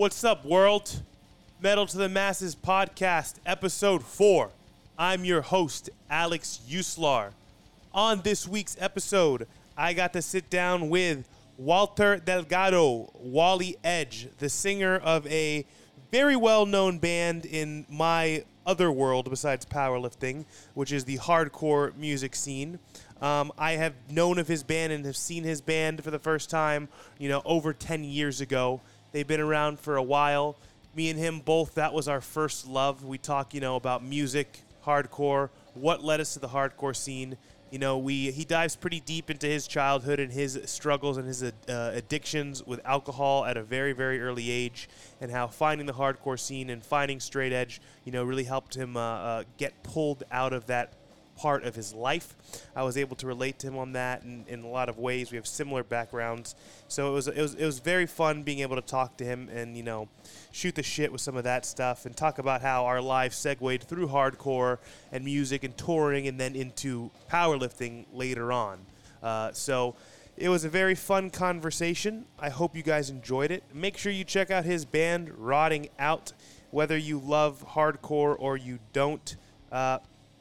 What's up, world? Metal to the Masses podcast, episode four. I'm your host, Alex Uslar. On this week's episode, I got to sit down with Walter Delgado, Wally Edge, the singer of a very well known band in my other world besides powerlifting, which is the hardcore music scene. Um, I have known of his band and have seen his band for the first time, you know, over 10 years ago. They've been around for a while. Me and him both, that was our first love. We talk, you know, about music, hardcore, what led us to the hardcore scene. You know, we he dives pretty deep into his childhood and his struggles and his uh, addictions with alcohol at a very, very early age, and how finding the hardcore scene and finding straight edge, you know, really helped him uh, uh, get pulled out of that part of his life. I was able to relate to him on that in, in a lot of ways. We have similar backgrounds, so it was it was it was very fun being able to talk to him and you know shoot the shit with some of that stuff and talk about how our lives segued through hardcore and music and touring and then into powerlifting later on. Uh, so. It was a very fun conversation. I hope you guys enjoyed it. Make sure you check out his band, Rotting Out. Whether you love hardcore or you don't, uh,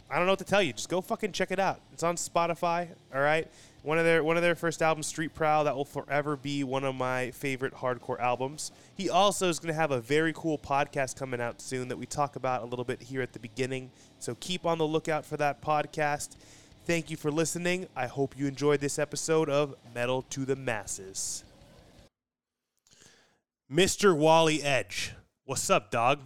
I don't know what to tell you. Just go fucking check it out. It's on Spotify. All right. One of their one of their first albums, Street Prowl, that will forever be one of my favorite hardcore albums. He also is going to have a very cool podcast coming out soon that we talk about a little bit here at the beginning. So keep on the lookout for that podcast. Thank you for listening. I hope you enjoyed this episode of Metal to the Masses. Mr. Wally Edge, what's up, dog?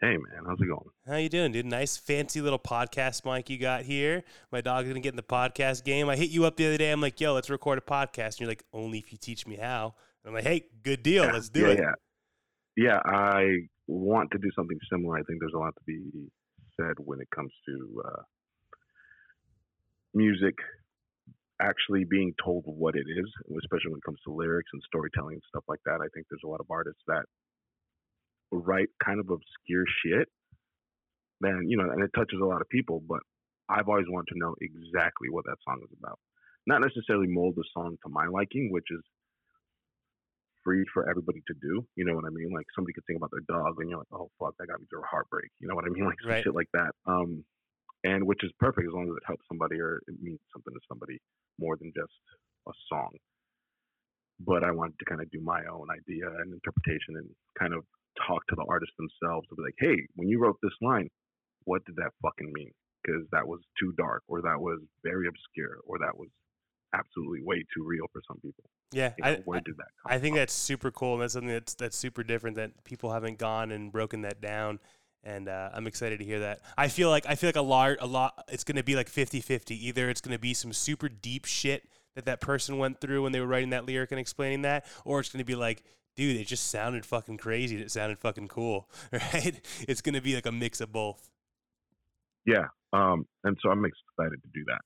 Hey man, how's it going? How you doing, dude? Nice fancy little podcast mic you got here. My dog's gonna get in the podcast game. I hit you up the other day. I'm like, yo, let's record a podcast. And you're like, only if you teach me how. And I'm like, hey, good deal. Yeah, let's do yeah, it. Yeah, yeah. I want to do something similar. I think there's a lot to be said when it comes to uh, music actually being told what it is, especially when it comes to lyrics and storytelling and stuff like that. I think there's a lot of artists that write kind of obscure shit, then you know, and it touches a lot of people. But I've always wanted to know exactly what that song is about. Not necessarily mold the song to my liking, which is free for everybody to do. You know what I mean? Like somebody could sing about their dog, and you're like, oh fuck, that got me through a heartbreak. You know what I mean? Like right. shit like that. Um, and which is perfect as long as it helps somebody or it means something to somebody more than just a song. But I wanted to kind of do my own idea and interpretation and kind of talk to the artists themselves to be like, hey, when you wrote this line, what did that fucking mean? Because that was too dark, or that was very obscure, or that was absolutely way too real for some people. Yeah, you know, I, where did that come I think from? that's super cool, and that's something that's that's super different that people haven't gone and broken that down. And uh, I'm excited to hear that. I feel like I feel like a lot, a lot. It's going to be like 50-50. Either it's going to be some super deep shit that that person went through when they were writing that lyric and explaining that, or it's going to be like dude, it just sounded fucking crazy. It sounded fucking cool, right? It's gonna be like a mix of both. Yeah, um, and so I'm excited to do that.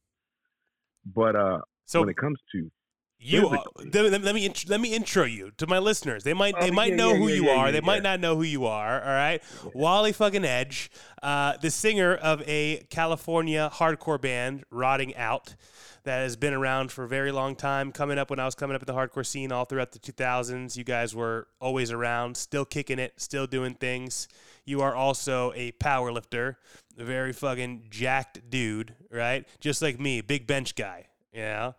But uh, so when it comes to you, physically- let, let me int- let me intro you to my listeners. They might they Oh, might yeah, know yeah, who yeah, you yeah, are. yeah, they might not know who you are. All right, Wally fucking Edge, uh, the singer of a California hardcore band, Rotting Out. That has been around for a very long time. Coming up when I was coming up in the hardcore scene all throughout the 2000s, you guys were always around, still kicking it, still doing things. You are also a power lifter, a very fucking jacked dude, right? Just like me, big bench guy. You know?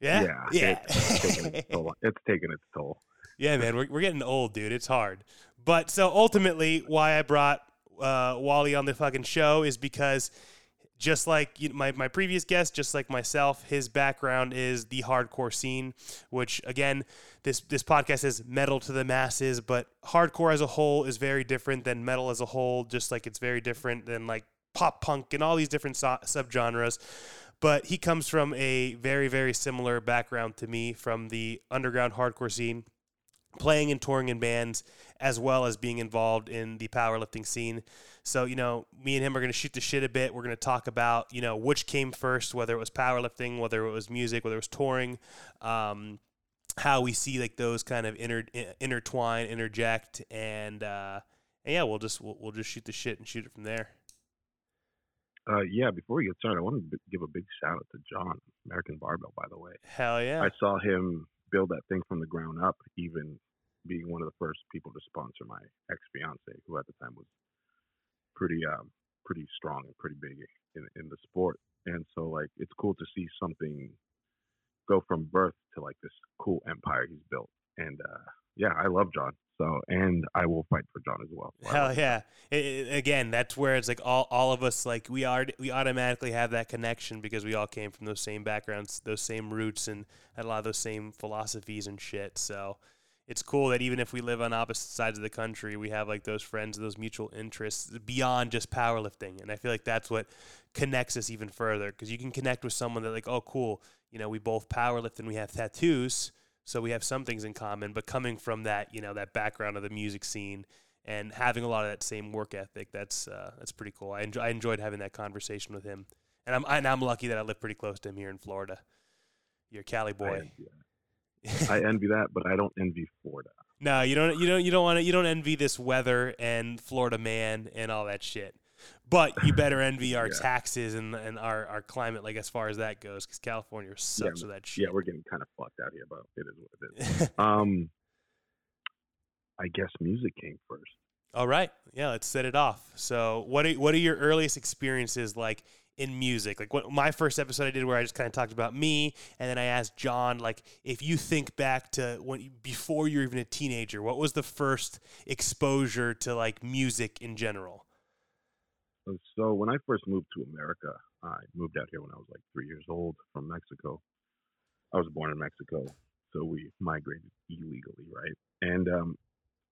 Yeah, yeah, yeah. it's taking its toll. It's taking its toll. Yeah, man, we're, we're getting old, dude. It's hard. But so ultimately, why I brought uh, Wally on the fucking show is because just like you know, my, my previous guest, just like myself, his background is the hardcore scene, which again, this this podcast is metal to the masses, but hardcore as a whole is very different than metal as a whole, just like it's very different than like pop punk and all these different so- subgenres. But he comes from a very, very similar background to me from the underground hardcore scene playing and touring in bands as well as being involved in the powerlifting scene. So, you know, me and him are going to shoot the shit a bit. We're going to talk about, you know, which came first, whether it was powerlifting, whether it was music, whether it was touring, um, how we see like those kind of inter- intertwine, interject, and, uh, and yeah, we'll just we'll, we'll just shoot the shit and shoot it from there. Uh, yeah, before we get started, I want to give a big shout out to John, American Barbell, by the way. Hell yeah! I saw him build that thing from the ground up, even being one of the first people to sponsor my ex fiance, who at the time was pretty um pretty strong and pretty big in in the sport. And so like it's cool to see something go from birth to like this cool empire he's built. And uh yeah, I love John. So, and I will fight for John as well. Hell yeah! It, it, again, that's where it's like all, all of us like we are we automatically have that connection because we all came from those same backgrounds, those same roots, and had a lot of those same philosophies and shit. So, it's cool that even if we live on opposite sides of the country, we have like those friends, those mutual interests beyond just powerlifting. And I feel like that's what connects us even further because you can connect with someone that like, oh, cool, you know, we both powerlift and we have tattoos so we have some things in common, but coming from that, you know, that background of the music scene and having a lot of that same work ethic, that's uh, that's pretty cool. I, enjoy, I enjoyed having that conversation with him, and I'm and I'm lucky that I live pretty close to him here in Florida. You're a Cali boy. I envy, I envy that, but I don't envy Florida. No, you don't. You don't. You don't want to. You don't envy this weather and Florida man and all that shit. But you better envy our yeah. taxes and, and our, our climate, like as far as that goes, because California sucks yeah, with that shit. Yeah, we're getting kind of fucked out here, but it is what it is. um, I guess music came first. All right, yeah, let's set it off. So, what are what are your earliest experiences like in music? Like what my first episode I did where I just kind of talked about me, and then I asked John, like, if you think back to when before you were even a teenager, what was the first exposure to like music in general? So when I first moved to America, I moved out here when I was like three years old from Mexico. I was born in Mexico, so we migrated illegally, right? And um,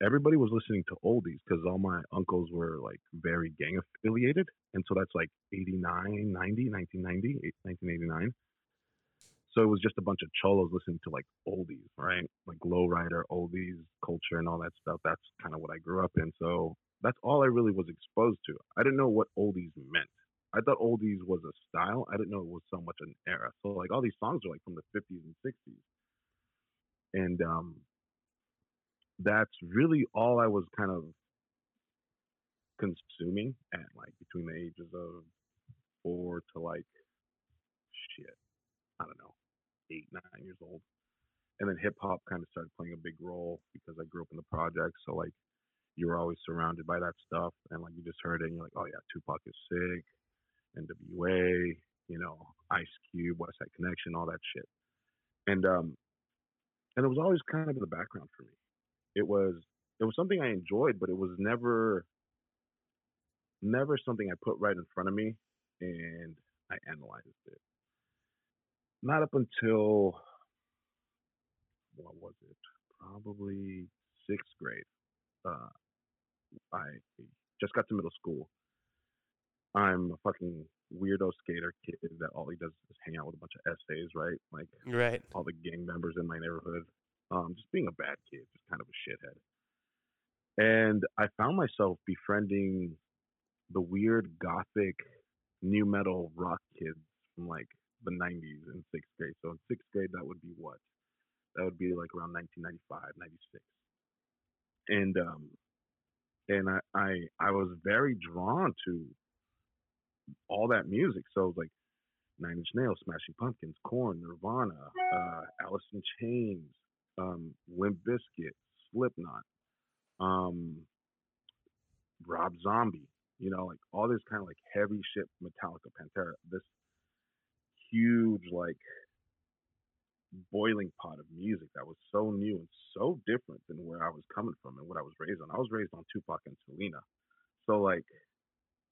everybody was listening to oldies because all my uncles were like very gang affiliated. And so that's like 89, 90, 1990, 1989. So it was just a bunch of cholos listening to like oldies, right? Like lowrider, oldies, culture, and all that stuff. That's kind of what I grew up in. So that's all I really was exposed to. I didn't know what oldies meant. I thought oldies was a style. I didn't know it was so much an era. So like all these songs are like from the 50s and 60s. And um that's really all I was kind of consuming at like between the ages of 4 to like shit. I don't know, 8 9 years old. And then hip hop kind of started playing a big role because I grew up in the projects. So like you were always surrounded by that stuff, and like you just heard it, and you're like, oh yeah, Tupac is sick, N.W.A., you know, Ice Cube, West Side Connection, all that shit, and um, and it was always kind of in the background for me. It was it was something I enjoyed, but it was never never something I put right in front of me and I analyzed it. Not up until what was it? Probably sixth grade uh, I just got to middle school. I'm a fucking weirdo skater kid that all he does is hang out with a bunch of essays, right? Like right. all the gang members in my neighborhood. Um, just being a bad kid, just kind of a shithead. And I found myself befriending the weird gothic nu metal rock kids from like the 90s in sixth grade. So in sixth grade, that would be what? That would be like around 1995, 96 and um, and I, I I was very drawn to all that music. So it was like Nine Inch Nails, Smashing Pumpkins, Korn, Nirvana, uh, Alice in Chains, um, Limp Bizkit, Slipknot, um, Rob Zombie. You know, like all this kind of like heavy shit, Metallica, Pantera. This huge like boiling pot of music that was so new and so different than where I was coming from and what I was raised on. I was raised on Tupac and Selena. So like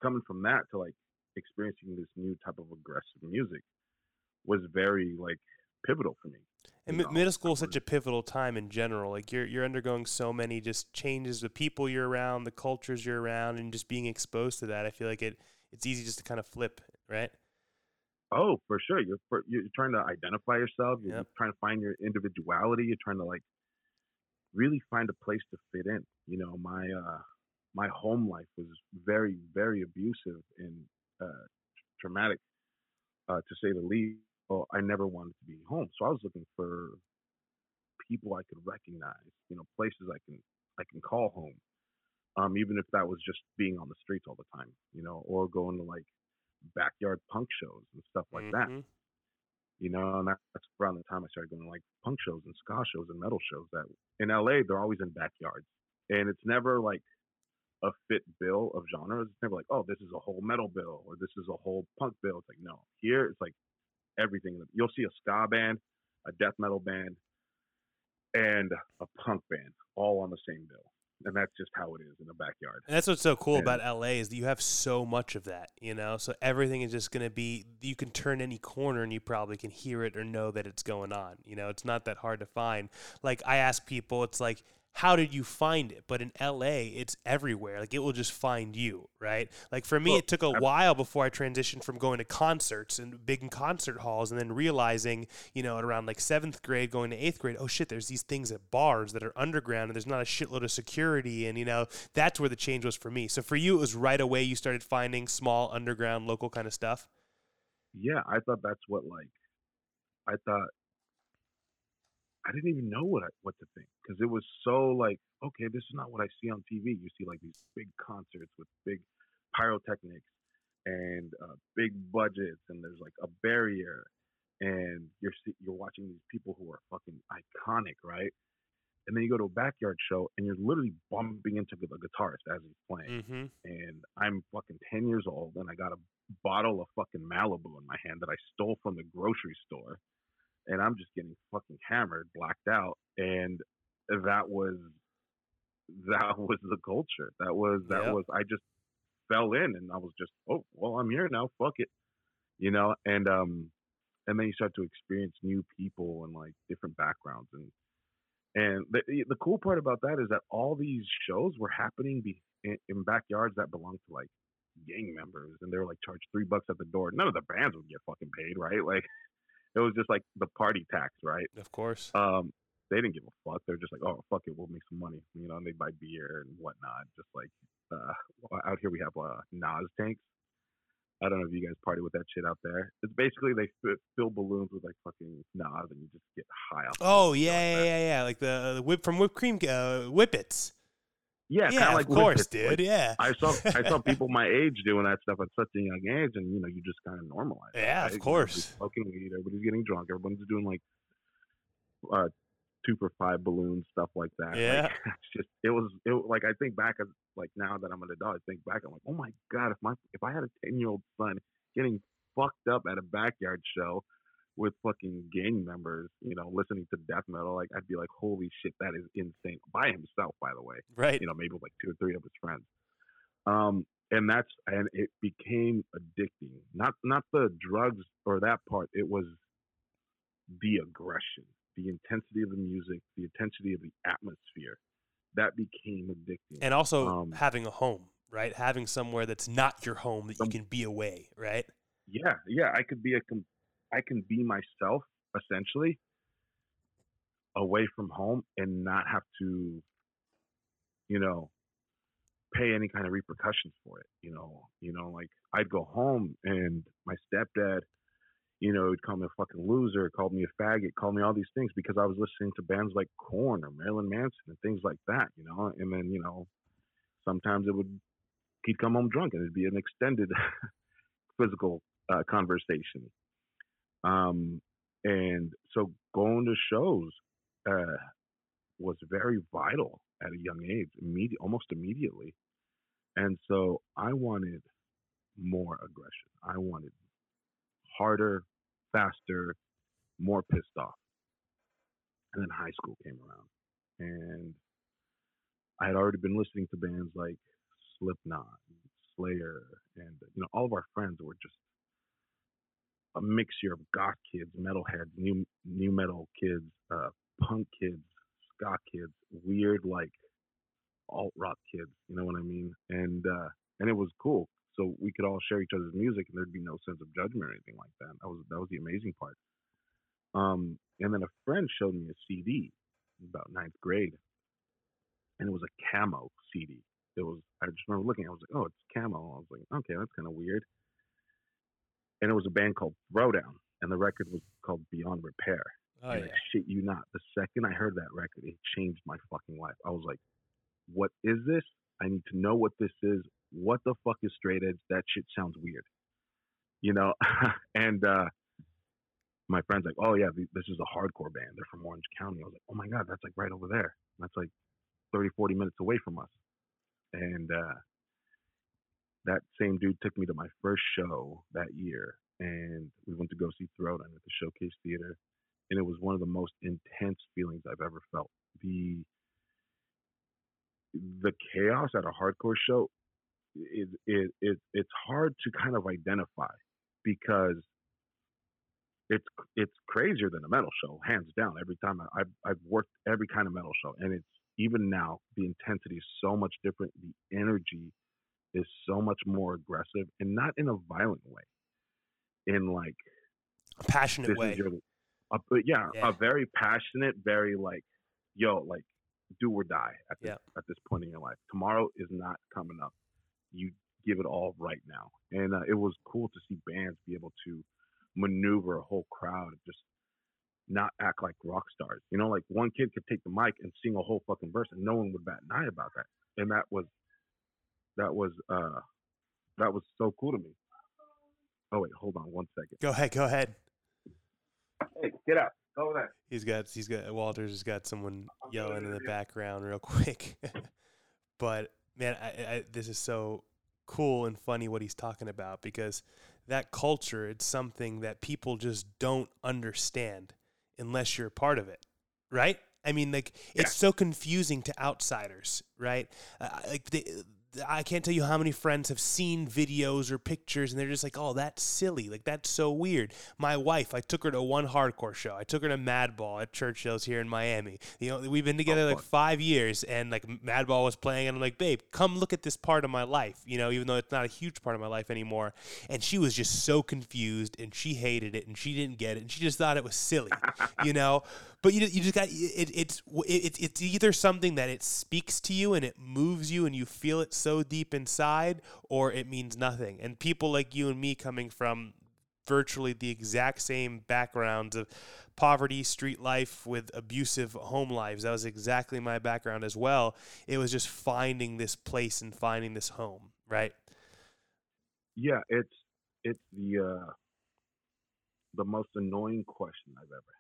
coming from that to like experiencing this new type of aggressive music was very like pivotal for me. And middle school is such a pivotal time in general. Like you're you're undergoing so many just changes, the people you're around, the cultures you're around, and just being exposed to that. I feel like it it's easy just to kind of flip, right? Oh, for sure. You're you're trying to identify yourself. You're yep. trying to find your individuality. You're trying to like really find a place to fit in. You know, my uh my home life was very very abusive and uh traumatic uh to say the least. So I never wanted to be home. So I was looking for people I could recognize, you know, places I can I can call home. Um, even if that was just being on the streets all the time, you know, or going to like backyard punk shows and stuff like mm-hmm. that. You know, and that's around the time I started going to like punk shows and ska shows and metal shows. That in LA they're always in backyards, and it's never like a fit bill of genres. It's never like, oh, this is a whole metal bill or this is a whole punk bill. It's like no, here it's like everything. You'll see a ska band, a death metal band, and a punk band all on the same bill and that's just how it is in the backyard. And that's what's so cool and, about LA is that you have so much of that, you know. So everything is just going to be you can turn any corner and you probably can hear it or know that it's going on. You know, it's not that hard to find. Like I ask people, it's like how did you find it? But in LA, it's everywhere. Like it will just find you, right? Like for me, well, it took a while before I transitioned from going to concerts and big concert halls and then realizing, you know, at around like seventh grade, going to eighth grade, oh shit, there's these things at bars that are underground and there's not a shitload of security. And, you know, that's where the change was for me. So for you, it was right away you started finding small underground local kind of stuff? Yeah, I thought that's what like, I thought I didn't even know what I, what to think because it was so like, okay, this is not what I see on TV. You see like these big concerts with big pyrotechnics and uh, big budgets, and there's like a barrier, and you're you're watching these people who are fucking iconic, right? And then you go to a backyard show, and you're literally bumping into the guitarist as he's playing. Mm-hmm. And I'm fucking ten years old, and I got a bottle of fucking Malibu in my hand that I stole from the grocery store and I'm just getting fucking hammered, blacked out, and that was that was the culture. That was that yep. was I just fell in, and I was just oh well I'm here now, fuck it, you know, and um and then you start to experience new people and like different backgrounds and and the the cool part about that is that all these shows were happening be, in, in backyards that belonged to like gang members, and they were like charged three bucks at the door. None of the bands would get fucking paid, right? Like it was just like the party tax, right? Of course. Um, they didn't give a fuck. They're just like, oh fuck it, we'll make some money, you know. And they buy beer and whatnot. Just like uh, out here, we have uh, NOS tanks. I don't know if you guys party with that shit out there. It's basically they fill balloons with like fucking NOS, and you just get high off. Oh yeah, yeah, yeah, yeah, like the, the whip from whipped cream, uh, whippets. Yeah, yeah, like of course, dude. Like, yeah, I saw I saw people my age doing that stuff at such a young age, and you know, you just kind of normalize. Yeah, right? of course. Smoking weed, everybody's getting drunk, everyone's doing like uh, for five balloons, stuff like that. Yeah, like, it's just it was it like I think back as like now that I'm an adult, I think back, I'm like, oh my god, if my if I had a ten year old son getting fucked up at a backyard show with fucking gang members, you know, listening to death metal, like I'd be like, holy shit, that is insane. By himself, by the way. Right. You know, maybe with like two or three of his friends. Um, and that's and it became addicting. Not not the drugs or that part. It was the aggression, the intensity of the music, the intensity of the atmosphere. That became addicting. And also um, having a home, right? Having somewhere that's not your home that you can be away, right? Yeah, yeah. I could be a I can be myself essentially away from home and not have to, you know, pay any kind of repercussions for it. You know, you know, like I'd go home and my stepdad, you know, he'd call me a fucking loser, called me a faggot, called me all these things because I was listening to bands like Korn or Marilyn Manson and things like that, you know. And then, you know, sometimes it would he'd come home drunk and it'd be an extended physical uh, conversation. Um, and so going to shows uh, was very vital at a young age, immediate, almost immediately. And so I wanted more aggression. I wanted harder, faster, more pissed off. And then high school came around, and I had already been listening to bands like Slipknot, Slayer, and you know all of our friends were just a mixture of goth kids, metalheads, new nu metal kids, uh, punk kids, ska kids, weird like alt rock kids. You know what I mean? And uh, and it was cool. So we could all share each other's music, and there'd be no sense of judgment or anything like that. That was that was the amazing part. Um, and then a friend showed me a CD about ninth grade, and it was a camo CD. It was I just remember looking. I was like, oh, it's camo. I was like, okay, that's kind of weird and it was a band called Throwdown, and the record was called Beyond Repair. Oh, and yeah. I shit you not, the second I heard that record, it changed my fucking life. I was like, "What is this? I need to know what this is. What the fuck is straight edge? That shit sounds weird." You know, and uh, my friends like, oh yeah, this is a hardcore band. They're from Orange County. I was like, oh my god, that's like right over there. That's like 30, 40 minutes away from us. And uh, that same dude took me to my first show that year, and we went to go see Throwdown at the Showcase Theater, and it was one of the most intense feelings I've ever felt. The the chaos at a hardcore show is it, it, it's hard to kind of identify because it's it's crazier than a metal show, hands down. Every time I, I've I've worked every kind of metal show, and it's even now the intensity is so much different. The energy is so much more aggressive, and not in a violent way. In like a passionate way. Your, a, yeah, yeah, a very passionate, very like, yo, like do or die at this, yeah. at this point in your life. Tomorrow is not coming up. You give it all right now, and uh, it was cool to see bands be able to maneuver a whole crowd and just not act like rock stars. You know, like one kid could take the mic and sing a whole fucking verse, and no one would bat an eye about that. And that was that was uh that was so cool to me. Oh wait, hold on one second. Go ahead, go ahead. Hey, get up. Go over there. He's got he's got Walter's has got someone yelling in the background real quick. but man, I, I, this is so cool and funny what he's talking about because that culture it's something that people just don't understand unless you're a part of it, right? I mean, like yeah. it's so confusing to outsiders, right? Uh, like they, I can't tell you how many friends have seen videos or pictures and they're just like, oh, that's silly. Like, that's so weird. My wife, I took her to one hardcore show. I took her to Madball at Churchill's here in Miami. You know, we've been together oh, like five years and like Madball was playing and I'm like, babe, come look at this part of my life, you know, even though it's not a huge part of my life anymore. And she was just so confused and she hated it and she didn't get it and she just thought it was silly, you know? but you, you just got it, it's it, it's either something that it speaks to you and it moves you and you feel it so deep inside or it means nothing and people like you and me coming from virtually the exact same backgrounds of poverty, street life with abusive home lives. That was exactly my background as well. It was just finding this place and finding this home, right? Yeah, it's it's the uh the most annoying question I've ever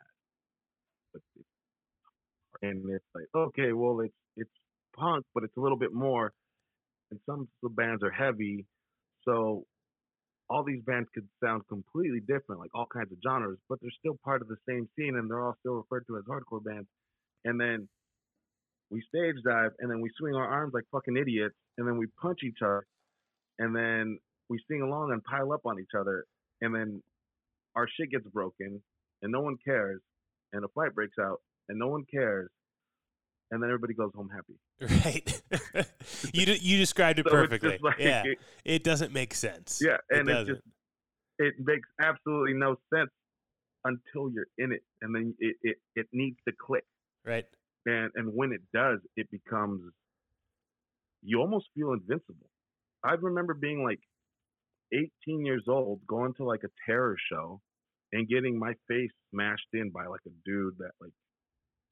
had and it's like okay, well it's it's punk, but it's a little bit more. And some bands are heavy, so all these bands could sound completely different, like all kinds of genres, but they're still part of the same scene, and they're all still referred to as hardcore bands. And then we stage dive, and then we swing our arms like fucking idiots, and then we punch each other, and then we sing along and pile up on each other, and then our shit gets broken, and no one cares, and a fight breaks out and no one cares, and then everybody goes home happy. Right. you you described it so perfectly. Like, yeah. It, it, doesn't make sense. Yeah, and it, it just it makes absolutely no sense until you're in it, and then it it, it needs to click. Right. And and when it does, it becomes you almost feel invincible. I remember being like 18 years old, going to like a terror show, and getting my face smashed in by like a dude that like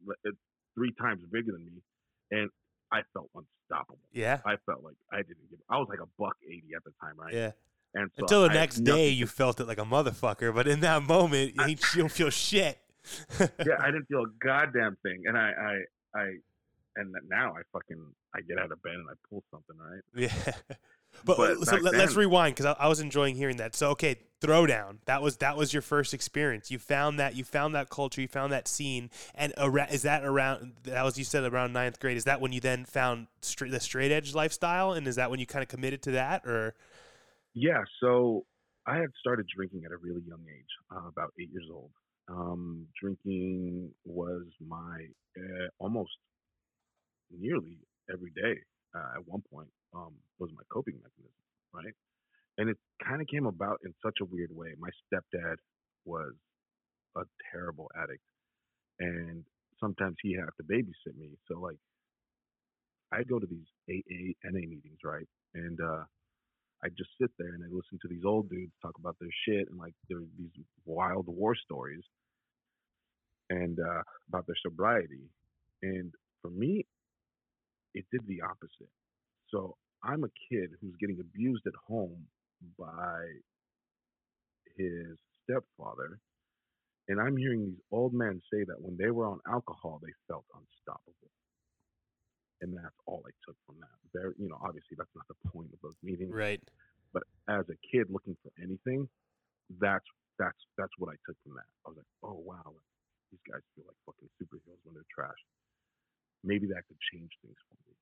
uh, three times bigger than me, and I felt unstoppable. Yeah, I felt like I didn't give. I was like a buck eighty at the time, right? Yeah. And so until the I next day, you felt it like a motherfucker, but in that moment, I, you don't feel shit. yeah, I didn't feel a goddamn thing, and I, I, I, and now I fucking I get out of bed and I pull something, right? Yeah. But, but so let, us rewind because I, I, was enjoying hearing that. So okay, throwdown. That was that was your first experience. You found that you found that culture. You found that scene. And around, is that around? That was you said around ninth grade. Is that when you then found straight, the straight edge lifestyle? And is that when you kind of committed to that, or? Yeah. So I had started drinking at a really young age, uh, about eight years old. Um, drinking was my uh, almost nearly every day uh, at one point um, was my coping mechanism, right? And it kind of came about in such a weird way. My stepdad was a terrible addict, and sometimes he had to babysit me. So like, I'd go to these AA NA meetings, right? And uh, I just sit there and I listen to these old dudes talk about their shit and like their these wild war stories and uh, about their sobriety. And for me, it did the opposite. So I'm a kid who's getting abused at home by his stepfather, And I'm hearing these old men say that when they were on alcohol, they felt unstoppable. And that's all I took from that. There, you know, obviously that's not the point of those meetings. Right. But as a kid looking for anything, that's that's that's what I took from that. I was like, oh wow, these guys feel like fucking superheroes when they're trash. Maybe that could change things for me.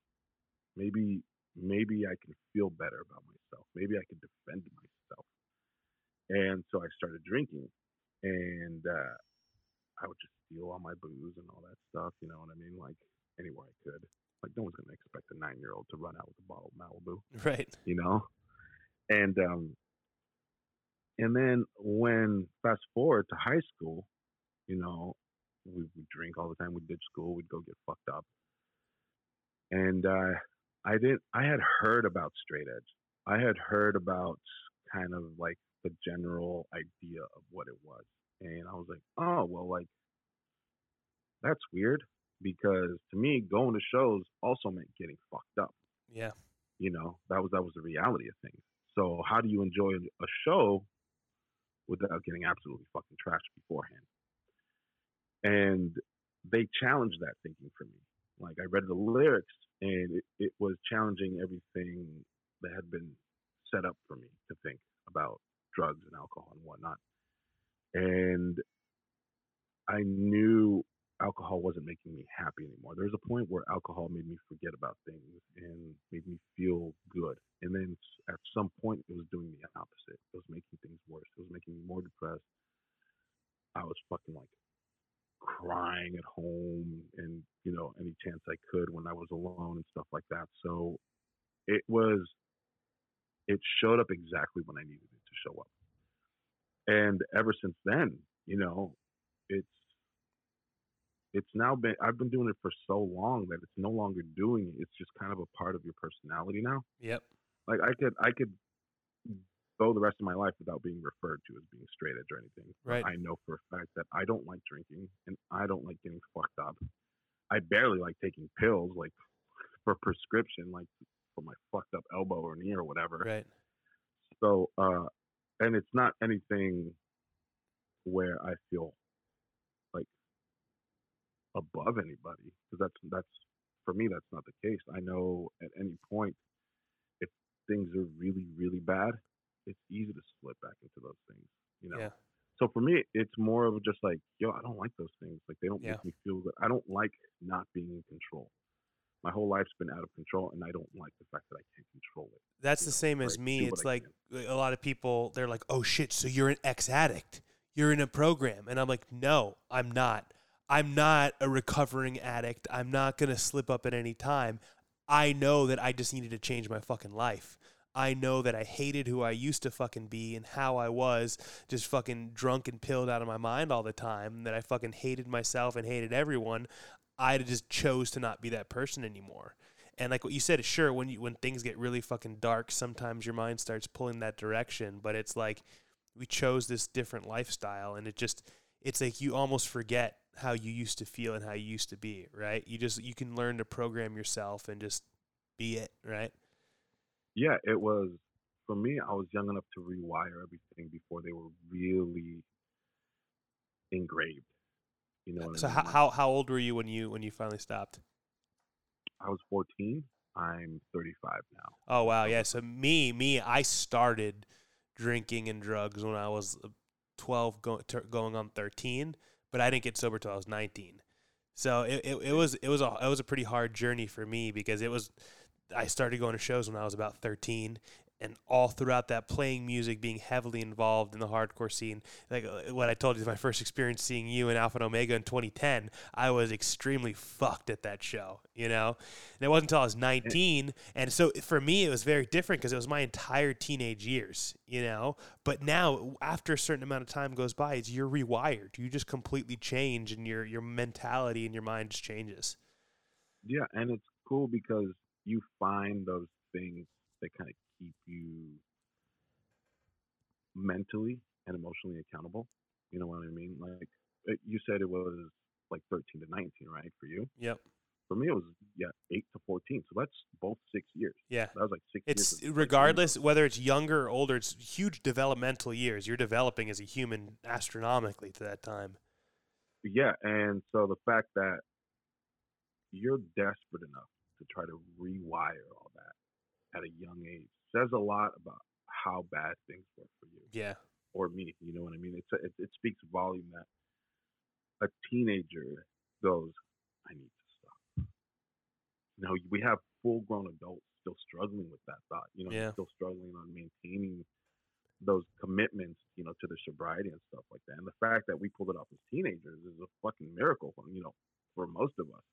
Maybe maybe I can feel better about myself. Maybe I can defend myself. And so I started drinking, and uh, I would just steal all my booze and all that stuff. You know what I mean? Like anywhere I could. Like no one's gonna expect a nine year old to run out with a bottle of Malibu. Right. You know? And um and then when fast forward to high school, you know, we would drink all the time, we'd ditch school, we'd go get fucked up. And uh I didn't I had heard about straight edge. I had heard about kind of like the general idea of what it was. And I was like, oh well like that's weird because to me going to shows also meant getting fucked up Yeah. you know that was that was the reality of things so how do you enjoy a show without getting absolutely fucking trashed beforehand and they challenged that thinking for me like i read the lyrics and it, it was challenging everything that had been set up for me to think about drugs and alcohol and whatnot and i knew alcohol wasn't making me happy anymore. There was a point where alcohol made me forget about things and made me feel good. And then at some point, it was doing the opposite. It was making things worse. It was making me more depressed. I was fucking like crying at home and, you know, any chance I could when I was alone and stuff like that. So it was, it showed up exactly when I needed it to show up. And ever since then, you know, it's, it's now been I've been doing it for so long that it's no longer doing it. It's just kind of a part of your personality now. Yep. Like I could I could go the rest of my life without being referred to as being straight edge or anything. But Right. I know for a fact that I don't like drinking and I don't like getting fucked up. I barely like taking pills like for prescription, like for my fucked up elbow or knee or whatever. Right. So, uh, and it's not anything where I feel like above anybody because that's that's for me that's not the case. I know at any point if things are really really bad, it's easy to slip back into those things. You know. Yeah. So for me, it's more of just like, yo, I don't like those things. Like they don't Yeah. make me feel good. I don't like not being in control. My whole life's been out of control, and I don't like the fact that I can't control it. That's the know, same as me. It's I like can. a lot of people, they're like, oh shit, so you're an ex addict. You're in a program. And I'm like, no, I'm not. I'm not a recovering addict. I'm not going to slip up at any time. I know that I just needed to change my fucking life. I know that I hated who I used to fucking be and how I was just fucking drunk and pilled out of my mind all the time. That I fucking hated myself and hated everyone. I just chose to not be that person anymore. And like what you said, sure, when you when things get really fucking dark, sometimes your mind starts pulling that direction. But it's like we chose this different lifestyle, and it just it's like you almost forget how you used to feel and how you used to be, right? You just you can learn to program yourself and just be it, right? Yeah, it was for me. I was young enough to rewire everything before they were really engraved. You know. So I mean? how, how old were you when you when you finally stopped? I was 14. I'm 35 now. Oh wow, yeah. So me, me, I started drinking and drugs when I was uh, twelve, go, ter- going on thirteen, but I didn't get sober till I was nineteen. So it, it, it was it was a it was a pretty hard journey for me because it was I started going to shows when I was about thirteen, and all throughout that playing music, being heavily involved in the hardcore scene. Like uh, what I told you, my first experience seeing you in Alpha and Omega in 2010, I was extremely fucked at that show, you know. And it wasn't until I was 19, and so for me, it was very different because it was my entire teenage years, you know. But now, after a certain amount of time goes by, it's you're rewired. You just completely change, and your your mentality and your mind just changes. Yeah, and it's cool because you find those things that kind of keep you mentally and emotionally accountable. You know what I mean? Like uh, you said, it was like 13 to 19, right, for you? Yep. For me, it was yeah eight to fourteen. So that's both six years. Yeah. That was like six. It's regardless whether it's younger or older, it's huge developmental years. You're developing as a human astronomically to that time. Yeah, and so the fact that you're desperate enough to try to rewire all that at a young age says a lot about how bad things were for you Yeah. or me. You know what I mean? It's a, it, it speaks volume that a teenager goes, "I need to stop." You know, we have full-grown adults still struggling with that thought. You know, Yeah. still struggling on maintaining those commitments, you know, to the sobriety and stuff like that. And the fact that we pulled it off as teenagers is a fucking miracle, you know, for most of us.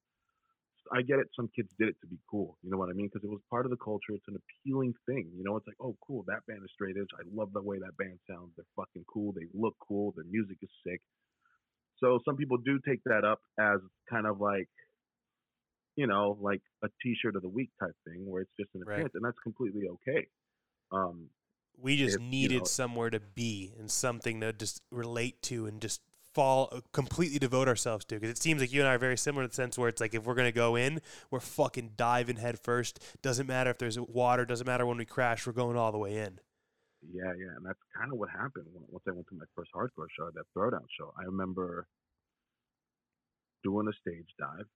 I get it. Some kids did it to be cool. You know what I mean? Because it was part of the culture. It's an appealing thing. You know, it's like, oh, cool. That band is straight edge. I love the way that band sounds. They're fucking cool. They look cool. Their music is sick. So some people do take that up as kind of like, you know, like a T-shirt of the week type thing, where it's just an Right. appearance, and that's completely okay. Um, We just If, you needed know- somewhere to be and something to just relate to and just fall uh, completely devote ourselves to because it seems like you and I are very similar in the sense where it's like if we're gonna go in we're fucking diving head first doesn't matter if there's water doesn't matter when we crash we're going all the way in Yeah, yeah, and that's kind of what happened once I went to my first hardcore show, that throwdown show. I remember doing a stage dive,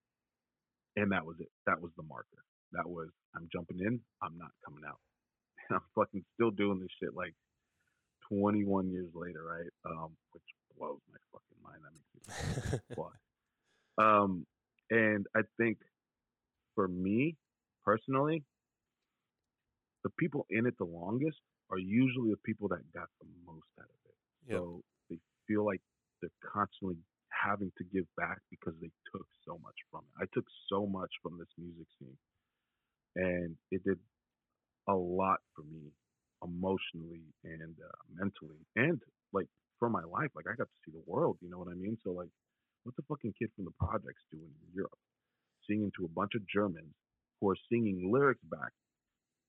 and that was it. That was the marker. That was I'm jumping in. I'm not coming out. And I'm fucking still doing this shit like 21 years later, right? Um, which blows my fucking mind. That makes me fuck. Um, and I think for me personally, the people in it the longest are usually the people that got the most out of it. Yep. So they feel like they're constantly having to give back because they took so much from it. I took so much from this music scene, and it did a lot for me emotionally and uh, mentally, and like for my life. Like I got to see the world. You know what I mean? So like, what's a fucking kid from the projects doing in Europe, singing to a bunch of Germans who are singing lyrics back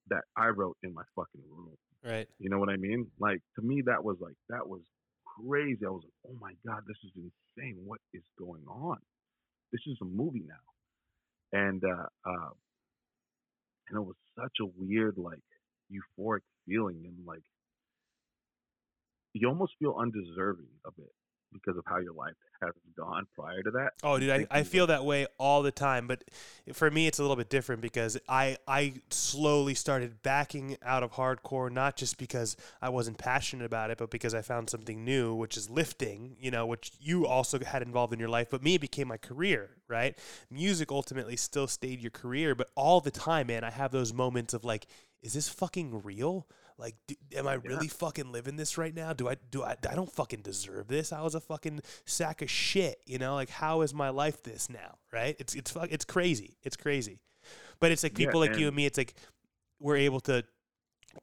that I wrote in my fucking room? right You know what I mean? Like to me, that was like that was crazy. I was like, oh my god, this is insane. What is going on? This is a movie now, and uh, uh, and it was such a weird, like euphoric feeling, and like you almost feel undeserving of it because of how your life has gone prior to that. Oh, dude, I, I feel that way all the time. But for me, it's a little bit different because I I slowly started backing out of hardcore, not just because I wasn't passionate about it, but because I found something new, which is lifting. You know, which you also had involved in your life, but me, it became my career. Right? Music ultimately still stayed your career, but all the time, man, I have those moments of like, is this fucking real? Like, do, am I really fucking living this right now? Do I do I? I don't fucking deserve this. I was a fucking sack of shit. You know, like how is my life this now? Right? It's it's fuck- it's crazy. It's crazy. But it's like Yeah, people like you and- and me. It's like we're able to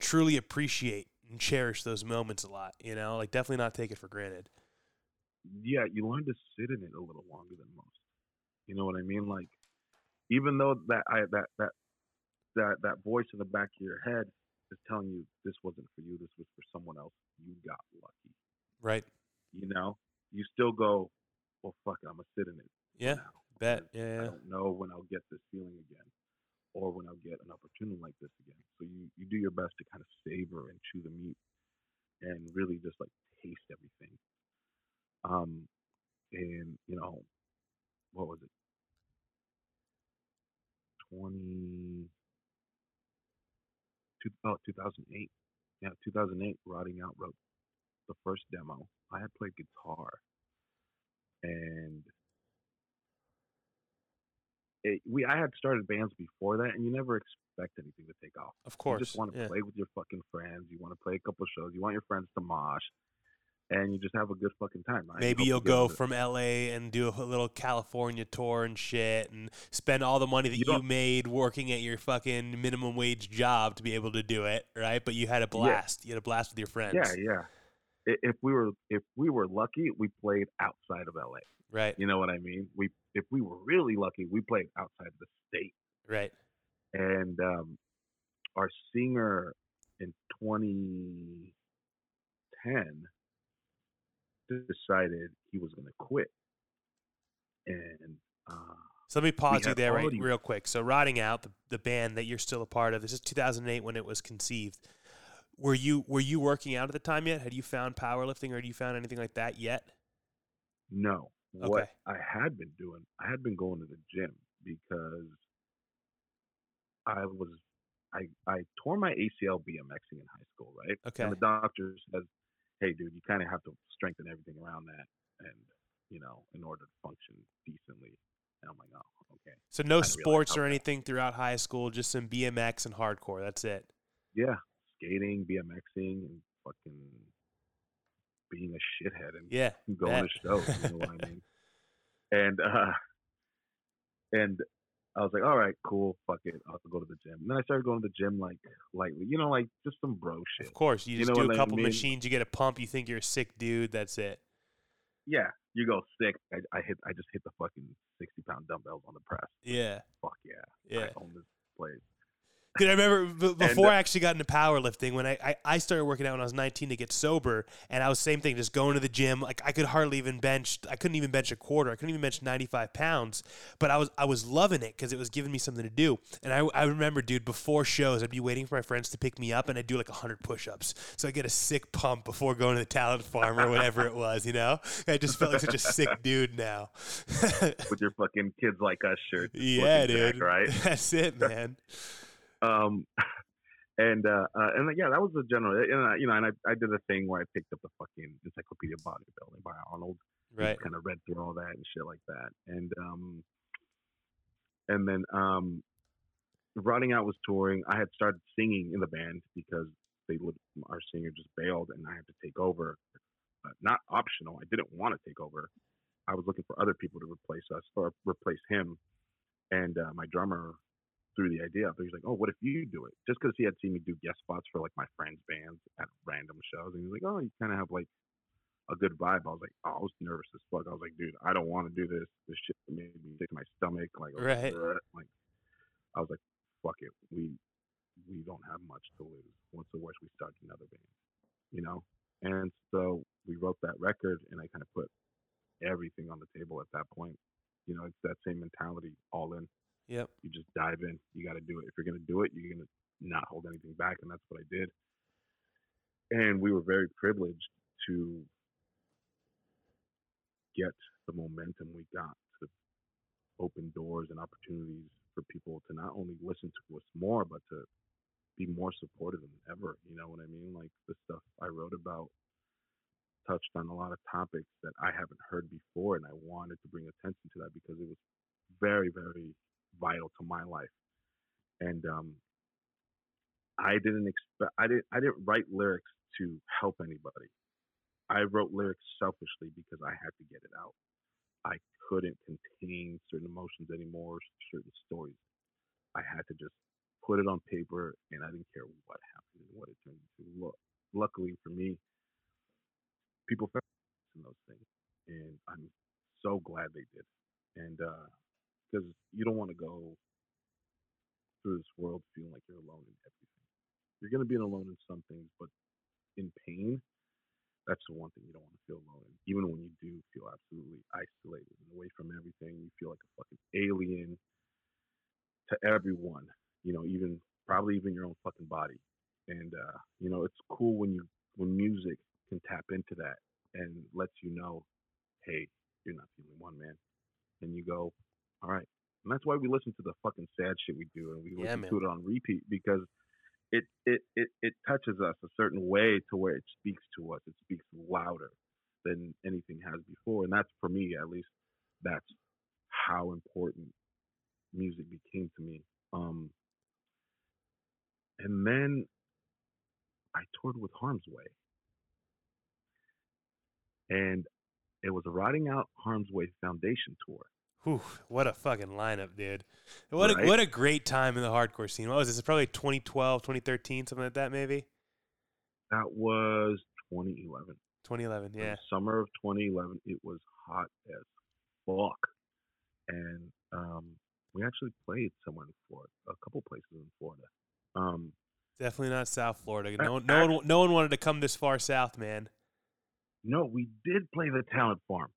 truly appreciate and cherish those moments a lot. You know, like definitely not take it for granted. yeah, you learn to sit in it a little longer than most. You know what I mean? Like, even though that I that that that that voice in the back of your head is telling you this wasn't for you, this was for someone else. You got lucky. Right? You know, you still go, well, fuck it, I'm gonna sit in it. Yeah. now, Bet. Yeah. I don't know when I'll get this feeling again, or when I'll get an opportunity like this again. So you you do your best to kind of savor and chew the meat, and really just like taste everything. Um, and you know, what was it? Twenty. Two, oh, 2008. Yeah, 2008. Rotting Out wrote the first demo. I had played guitar, and it, we I had started bands before that, and you never expect anything to take off. Of course. You just want to yeah. play with your fucking friends. You want to play a couple shows. You want your friends to mosh, and you just have a good fucking time. I Maybe you'll go from LA and do a little California tour and shit and spend all the money that You you, made working at your fucking minimum wage job to be able to do it, right? But you had a blast. You had a blast with your friends. Yeah, yeah. If we were if we were lucky, we played outside of LA. Right. You know what I mean? We if we were really lucky, we played outside of the state. Right. And um, our singer in 2010 decided he was going to quit. And uh, So let me pause you there right, real quick. So Rotting Out, the, the band that you're still a part of, this is 2008 when it was conceived. Were you were you working out at the time yet? Had you found powerlifting or had you found anything like that yet? No. Okay. What I had been doing, I had been going to the gym because I was I I tore my ACL BMXing in high school, right? Okay. And the doctor says, "Hey, dude, you kind of have to strengthen everything around that, and you know, in order to function decently." And I'm like, "Oh, okay." So no I didn't realize sports or anything throughout high school, just some BMX and hardcore. That's it. Yeah, skating, BMXing, and fucking being a shithead and Yeah. going bet. to shows. You know what I mean? And uh, and I was like, all right, cool, fuck it, I'll go to the gym. And then I started going to the gym like lightly, you know, like just some bro shit. Of course, you You just know do a couple machines, you get a pump, you think you're a sick dude. That's it. Yeah, you go sick. I, I hit, I just hit the fucking sixty pound dumbbells on the press. Yeah. Fuck yeah, Yeah. I own this place. Dude, I remember b- before uh, I actually got into powerlifting, when I, I, I started working out when I was 19 to get sober, and I was same thing, just going to the gym. Like I could hardly even bench, I couldn't even bench a quarter. I couldn't even bench 95 pounds, but I was I was loving it because it was giving me something to do. And I, I remember, dude, before shows, I'd be waiting for my friends to pick me up, and I'd do like 100 push-ups, so I get a sick pump before going to the talent farm or whatever it was. You know, I just felt like such a sick dude now. With your fucking kids like us shirt. yeah, dude. right? That's it, man. Um, and uh, uh, and yeah, that was the general. And I, you know, and I, I did a thing where I picked up the fucking Encyclopedia of Bodybuilding by Arnold. Right. Kind of read through all that and shit like that, and um, and then um, Rotting Out was touring. I had started singing in the band because they would our singer just bailed, and I had to take over. Uh, not optional. I didn't want to take over. I was looking for other people to replace us or replace him, and uh, my drummer threw the idea up. He's like, "Oh, what if you do it?" Just because he had seen me do guest spots for like my friends' bands at random shows, and he's like, "Oh, you kind of have like a good vibe." I was like, "Oh, I was nervous as fuck." I was like, "Dude, I don't want to do this. This shit made me sick to my stomach." Like, Right. Like I was like, "Fuck it, we we don't have much to lose. What's the worst? We start another band, you know." And so we wrote that record, and I kind of put everything on the table at that point. You know, it's that same mentality, all in Yep. you just dive in. You got to do it. If you're going to do it, you're going to not hold anything back, and that's what I did. And we were very privileged to get the momentum we got to open doors and opportunities for people to not only listen to us more, but to be more supportive than ever. You know what I mean? Like the stuff I wrote about touched on a lot of topics that I haven't heard before, and I wanted to bring attention to that because it was very, very vital to my life. And um, I didn't expect I didn't I didn't write lyrics to help anybody. I wrote lyrics selfishly because I had to get it out. I couldn't contain certain emotions anymore, certain stories. I had to just put it on paper, and I didn't care what happened and what it turned into. Look, luckily for me, people found those things, and I'm so glad they did. And because you don't want to go through this world feeling like you're alone in everything. You're gonna be alone in some things, but in pain, that's the one thing you don't want to feel alone in. Even when you do feel absolutely isolated and away from everything, you feel like a fucking alien to everyone. You know, even probably even your own fucking body. And uh, you know, it's cool when you when music can tap into that and lets you know, hey, you're not the only one, man. And you go, all right. And that's why we listen to the fucking sad shit we do, and we Yeah, listen man. to it on repeat because it, it it it touches us a certain way to where it speaks to us. It speaks louder than anything has before, and that's for me at least. That's how important music became to me. Um, and then I toured with Harm's Way, and it was a Rotting Out Harm's Way Foundation tour. Whew, what a fucking lineup, dude. What a Right? what a great time in the hardcore scene. What was this? Probably 2012, 2013, something like that, maybe? That was 2011. 2011, The yeah. summer of 2011. It was hot as fuck, and um, we actually played somewhere in Florida, a couple places in Florida. Um, Definitely not South Florida. No, one- no one, no one wanted to come this far south, man. no, we did play the Talent Farm.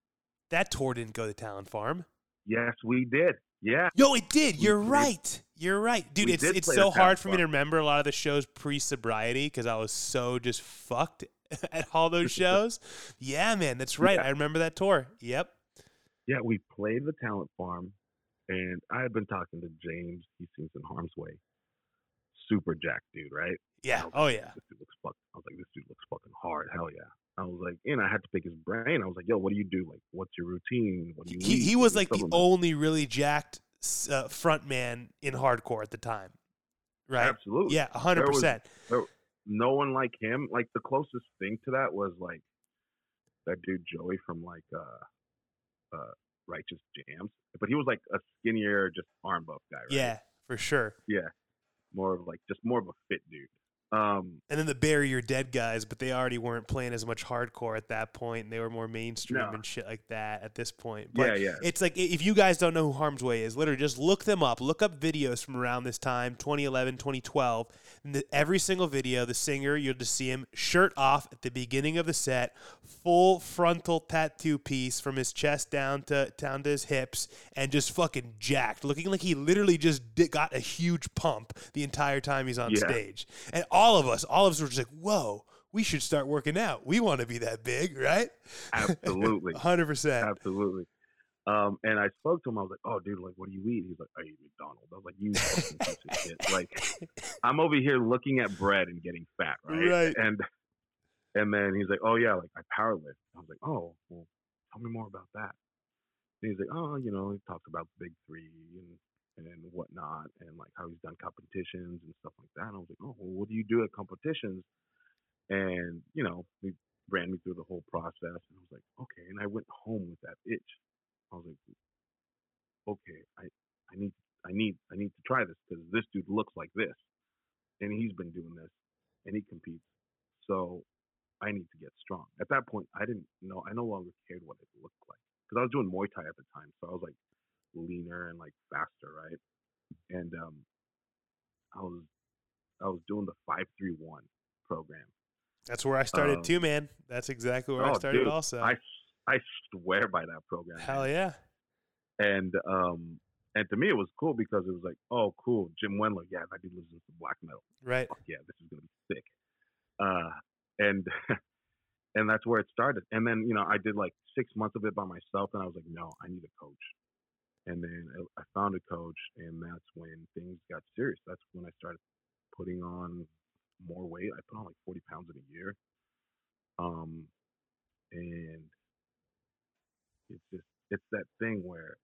That tour didn't go to Talent Farm. Yes, we did. Yeah, Yo, it did. You're right. You're right, dude. we It's it's so hard for me to remember a lot of the shows pre sobriety because I was so just fucked at all those shows. yeah, man, that's right. Yeah. I remember that tour. Yep. yeah. We played the Talent Farm, and I had been talking to James. He seems in harm's way. Super jack dude, right? Yeah. Oh yeah. This dude looks fuck. I was like, this dude looks fucking hard. Hell yeah. I and I had to pick his brain. I was like, yo, what do you do? Like, what's your routine? What do you He he was like the only really jacked uh, front man in hardcore at the time. Right. Absolutely. Yeah. hundred percent. no one like him. Like the closest thing to that was like that dude Joey from like uh uh Righteous Jams. But he was like a skinnier, just arm buff guy, right? Yeah, for sure. Yeah. More of like just more of a fit dude. Um And then the bury your dead guys, but they already weren't playing as much hardcore at that point, and they were more mainstream No. and shit like that at this point. But yeah, yeah. It's like if you guys don't know who Harm's Way is, literally just look them up. Look up videos from around this time, 2011, 2012. And the, every single video, the singer, you'll just see him shirt off at the beginning of the set, full frontal tattoo piece from his chest down to down to his hips, and just fucking jacked, looking like he literally just got a huge pump the entire time he's on Yeah. stage. And all of us, all of us were just like, "Whoa." We should start working out. We want to be that big, right? Absolutely. 100%. Absolutely. Um, and I spoke to him. I was like, "Oh, dude, like, what do you eat?" He's like, "I eat McDonald's." I was like, "You fucking shit!" Like, I'm over here looking at bread and getting fat, right? Right. And and then he's like, "Oh yeah, like I powerlift." I was like, "Oh, well, tell me more about that." And he's like, "Oh, you know, he talks about the big three and and whatnot, and like how he's done competitions and stuff like that." And I was like, "Oh, well, what do you do at competitions?" And you know, he ran me through the whole process, and I was like, "Okay." And I went home with that itch. I was like, "Okay, I I need I need I need to try this because this dude looks like this, and he's been doing this, and he competes. So I need to get strong. At that point, I didn't know. I no longer cared what it looked like because I was doing Muay Thai at the time, so I was like leaner and like faster, right? And um, I was I was doing the five three one program. That's where I started Um, too, man. That's exactly where I oh, started dude, also. I I swear by that program. Hell man. yeah. And um, and to me it was cool because it was like, oh, cool, Jim Wendler, yeah, that dude listens to black metal. Right. fuck yeah, this is gonna be sick. Uh, and and that's where it started. And then you know I did like six months of it by myself, and I was like, no, I need a coach. And then I, found a coach, and that's when things got serious. That's when I started putting on more weight. I put on like forty pounds in a year. Um, and it's just it's that thing where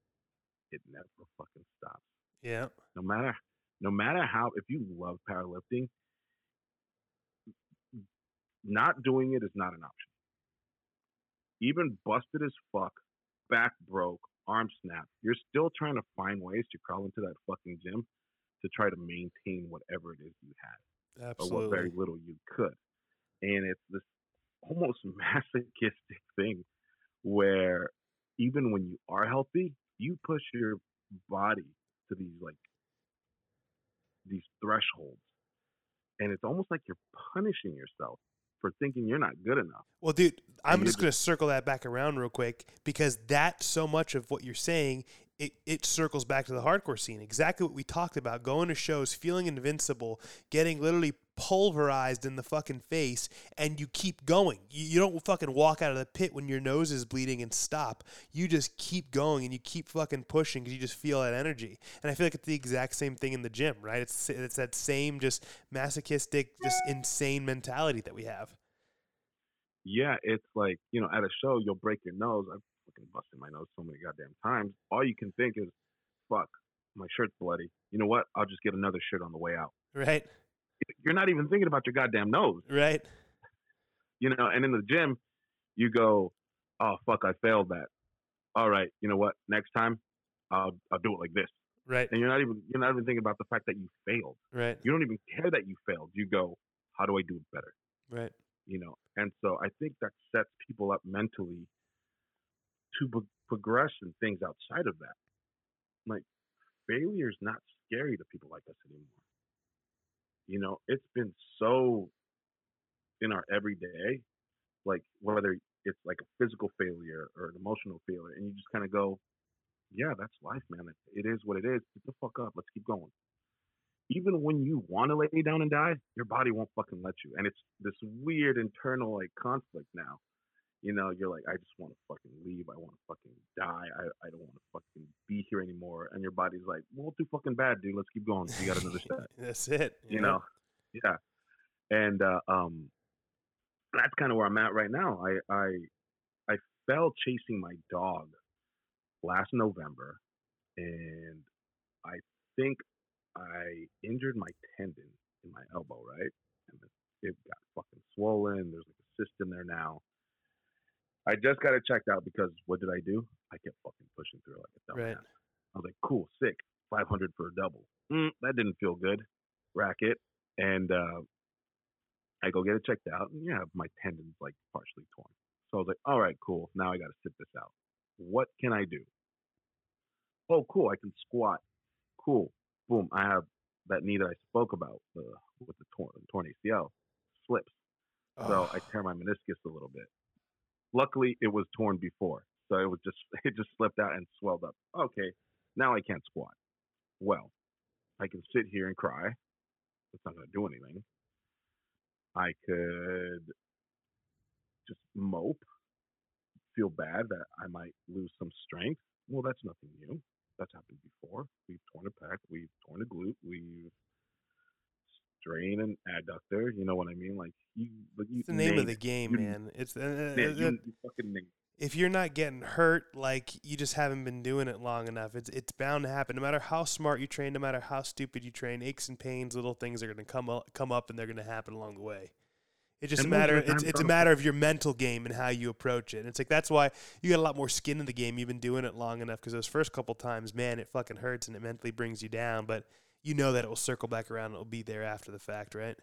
it never fucking stops Yeah. no matter no matter how if you love powerlifting not doing it is not an option even busted as fuck back broke arm snap you're still trying to find ways to crawl into that fucking gym to try to maintain whatever it is you had or what very little you could. And it's this almost masochistic thing where even when you are healthy you push your body to these like these thresholds. And it's almost like you're punishing yourself for thinking you're not good enough. Well, dude, I'm just going to circle that back around real quick because that so much of what you're saying, it, it circles back to the hardcore scene. Exactly what we talked about going to shows, feeling invincible, getting literally pulverized in the fucking face, and you keep going. You, you don't fucking walk out of the pit when your nose is bleeding and stop. You just keep going and you keep fucking pushing because you just feel that energy. And I feel like it's the exact same thing in the gym, right? It's, it's that same just masochistic, just insane mentality that we have. yeah it's like you know at a show you'll break your nose i've fucking busted my nose so many goddamn times all you can think is fuck my shirt's bloody you know what i'll just get another shirt on the way out Right? you're not even thinking about your goddamn nose Right? you know, and in the gym, you go, oh fuck, I failed that. All right, you know what? Next time, I'll I'll do it like this. Right? And you're not even you're not even thinking about the fact that you failed. Right? You don't even care that you failed. You go, how do I do it better? Right? You know, and so I think that sets people up mentally to pro- progress in things outside of that. Like failure is not scary to people like us anymore. You know, it's been so in our everyday, like whether it's like a physical failure or an emotional failure, and you just kind of go, yeah, that's life, man. It, it is what it is. Get the fuck up. Let's keep going. Even when you want to lay down and die, your body won't fucking let you. And it's this weird internal like conflict now. You know, you're like, I just want to fucking leave. I want to fucking die. I, I don't want to fucking be here anymore. And your body's like, well, too fucking bad, dude. Let's keep going. You got another set. That's it. You know? Yeah. And uh, um, that's kind of where I'm at right now. I I I fell chasing my dog last November, and I think I injured my tendon in my elbow, right? And it got fucking swollen. There's like a cyst in there now. I just got it checked out because what did I do? I kept fucking pushing through like a dumbass. Right. I was like, cool, sick, 500 for a double. Mm, that didn't feel good. Racket. And uh, I go get it checked out. And yeah, my tendon's like partially torn. So I was like, all right, cool. Now I got to sit this out. What can I do? Oh, cool. I can squat. Cool. Boom. I have that knee that I spoke about uh, with the torn, torn ACL slips. So I tear my meniscus a little bit. Luckily, it was torn before, so it was just it just slipped out and swelled up. Okay, now I can't squat. Well, I can sit here and cry. It's not going to do anything. I could just mope, feel bad that I might lose some strength. Well, that's nothing new. That's happened before. We've torn a pec, we've torn a glute, we've strained an adductor. You know what I mean? Like you, like you It's the name of the game, You- man. It's uh, Yeah, uh, you, you fucking name if you're not getting hurt, like you just haven't been doing it long enough. It's it's bound to happen. No matter how smart you train, no matter how stupid you train, aches and pains, little things are going to come up, come up, and they're going to happen along the way. It just And most matter. It's it's a matter of your mental game and how you approach it. And it's like that's why you got a lot more skin in the game. You've been doing it long enough because those first couple times, man, it fucking hurts and it mentally brings you down. But you know that it will circle back around. and It'll be there after the fact, right?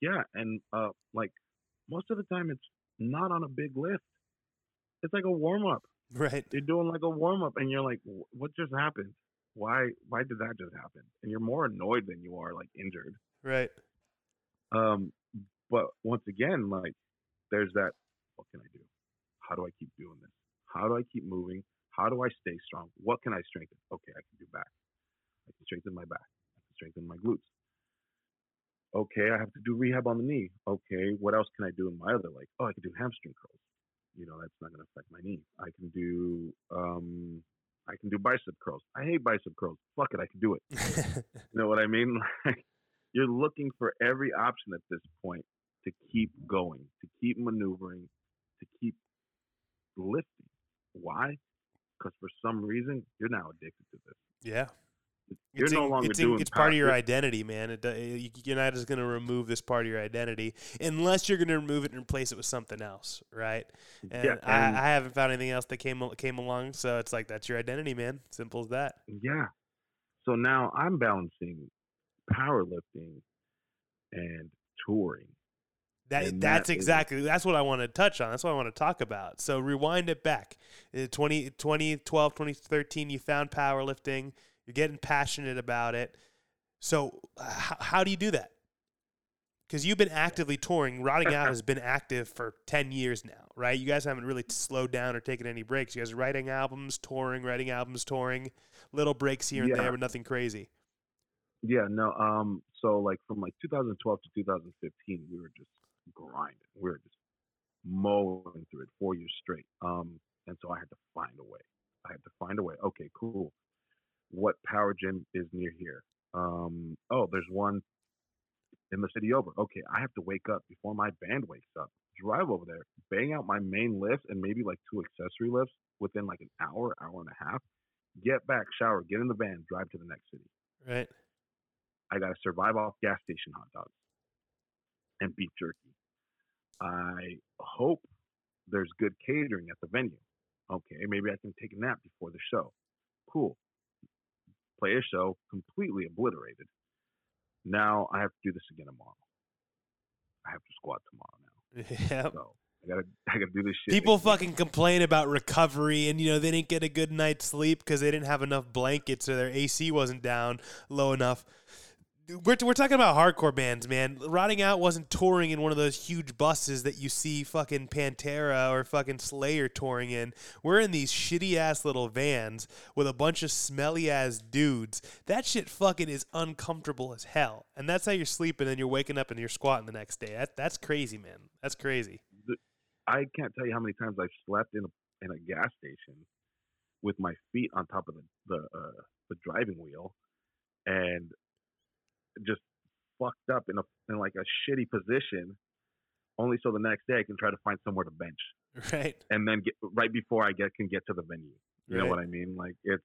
Yeah, and uh, like most of the time, it's not on a big lift. It's like a warm up. Right. You're doing like a warm up, and you're like, "What just happened? Why? Why did that just happen?" And you're more annoyed than you are like injured. Right. Um, but once again, like, there's that. What can I do? How do I keep doing this? How do I keep moving? How do I stay strong? What can I strengthen? Okay, I can do back. I can strengthen my back. I can strengthen my glutes. Okay, I have to do rehab on the knee. Okay, what else can I do in my other leg? Oh, I can do hamstring curls. You know, that's not going to affect my knee. I can do um, I can do bicep curls. I hate bicep curls. Fuck it, I can do it. You know what I mean? Like, you're looking for every option at this point to keep going, to keep maneuvering, to keep lifting. Why? Because for some reason you're now addicted to this. yeah. You're it's no in- longer it's, in- doing. it's part of your identity, man. It, you- you're not just going to remove this part of your identity unless you're going to remove it and replace it with something else, right? And, Yeah, I, and- I haven't found anything else that came came along, so it's like that's your identity, man. Simple as that. Yeah. So now I'm balancing powerlifting and touring. That And that's that is- exactly that's what I want to touch on. That's what I want to talk about. So rewind it back. Uh, 20, 2012, 2013, you found powerlifting. You're getting passionate about it. So how, how do you do that? Because you've been actively touring. Rotting Out has been active for 10 years now, right? You guys haven't really slowed down or taken any breaks. You guys are writing albums, touring, writing albums, touring, little breaks here and Yeah. there, but nothing crazy. Yeah, no. Um, so like from like 2012 to 2015, we were just grinding. We were just mowing through it four years straight. Um, and so I had to find a way. I had to find a way. Okay, cool. What power gym is near here? Um, oh, there's one in the city over. Okay, I have to wake up before my band wakes up. Drive over there, bang out my main lifts and maybe like two accessory lifts within like an hour, hour and a half. Get back, shower, get in the van, drive to the next city. Right? I got to survive off gas station hot dogs and beef jerky. I hope there's good catering at the venue. Okay, maybe I can take a nap before the show. Cool. Play a show completely obliterated. Now I have to do this again tomorrow. I have to squat tomorrow now. Yeah. So I gotta I gotta do this shit. People week. fucking complain about recovery and you know they didn't get a good night's sleep because they didn't have enough blankets or their AC wasn't down low enough. We're, we're talking about hardcore bands, man. Rotting Out wasn't touring in one of those huge buses that you see fucking Pantera or fucking Slayer touring in. We're in these shitty ass little vans with a bunch of smelly ass dudes. That shit fucking is uncomfortable as hell. And that's how you're sleeping and you're waking up and you're squatting the next day. That, that's crazy, man. That's crazy. I can't tell you how many times I've slept in a in a gas station with my feet on top of the the, uh, the driving wheel and just fucked up in a in like a shitty position, only so the next day I can try to find somewhere to bench. Right. And then get right before I get can get to the venue. You right. know what I mean? Like it's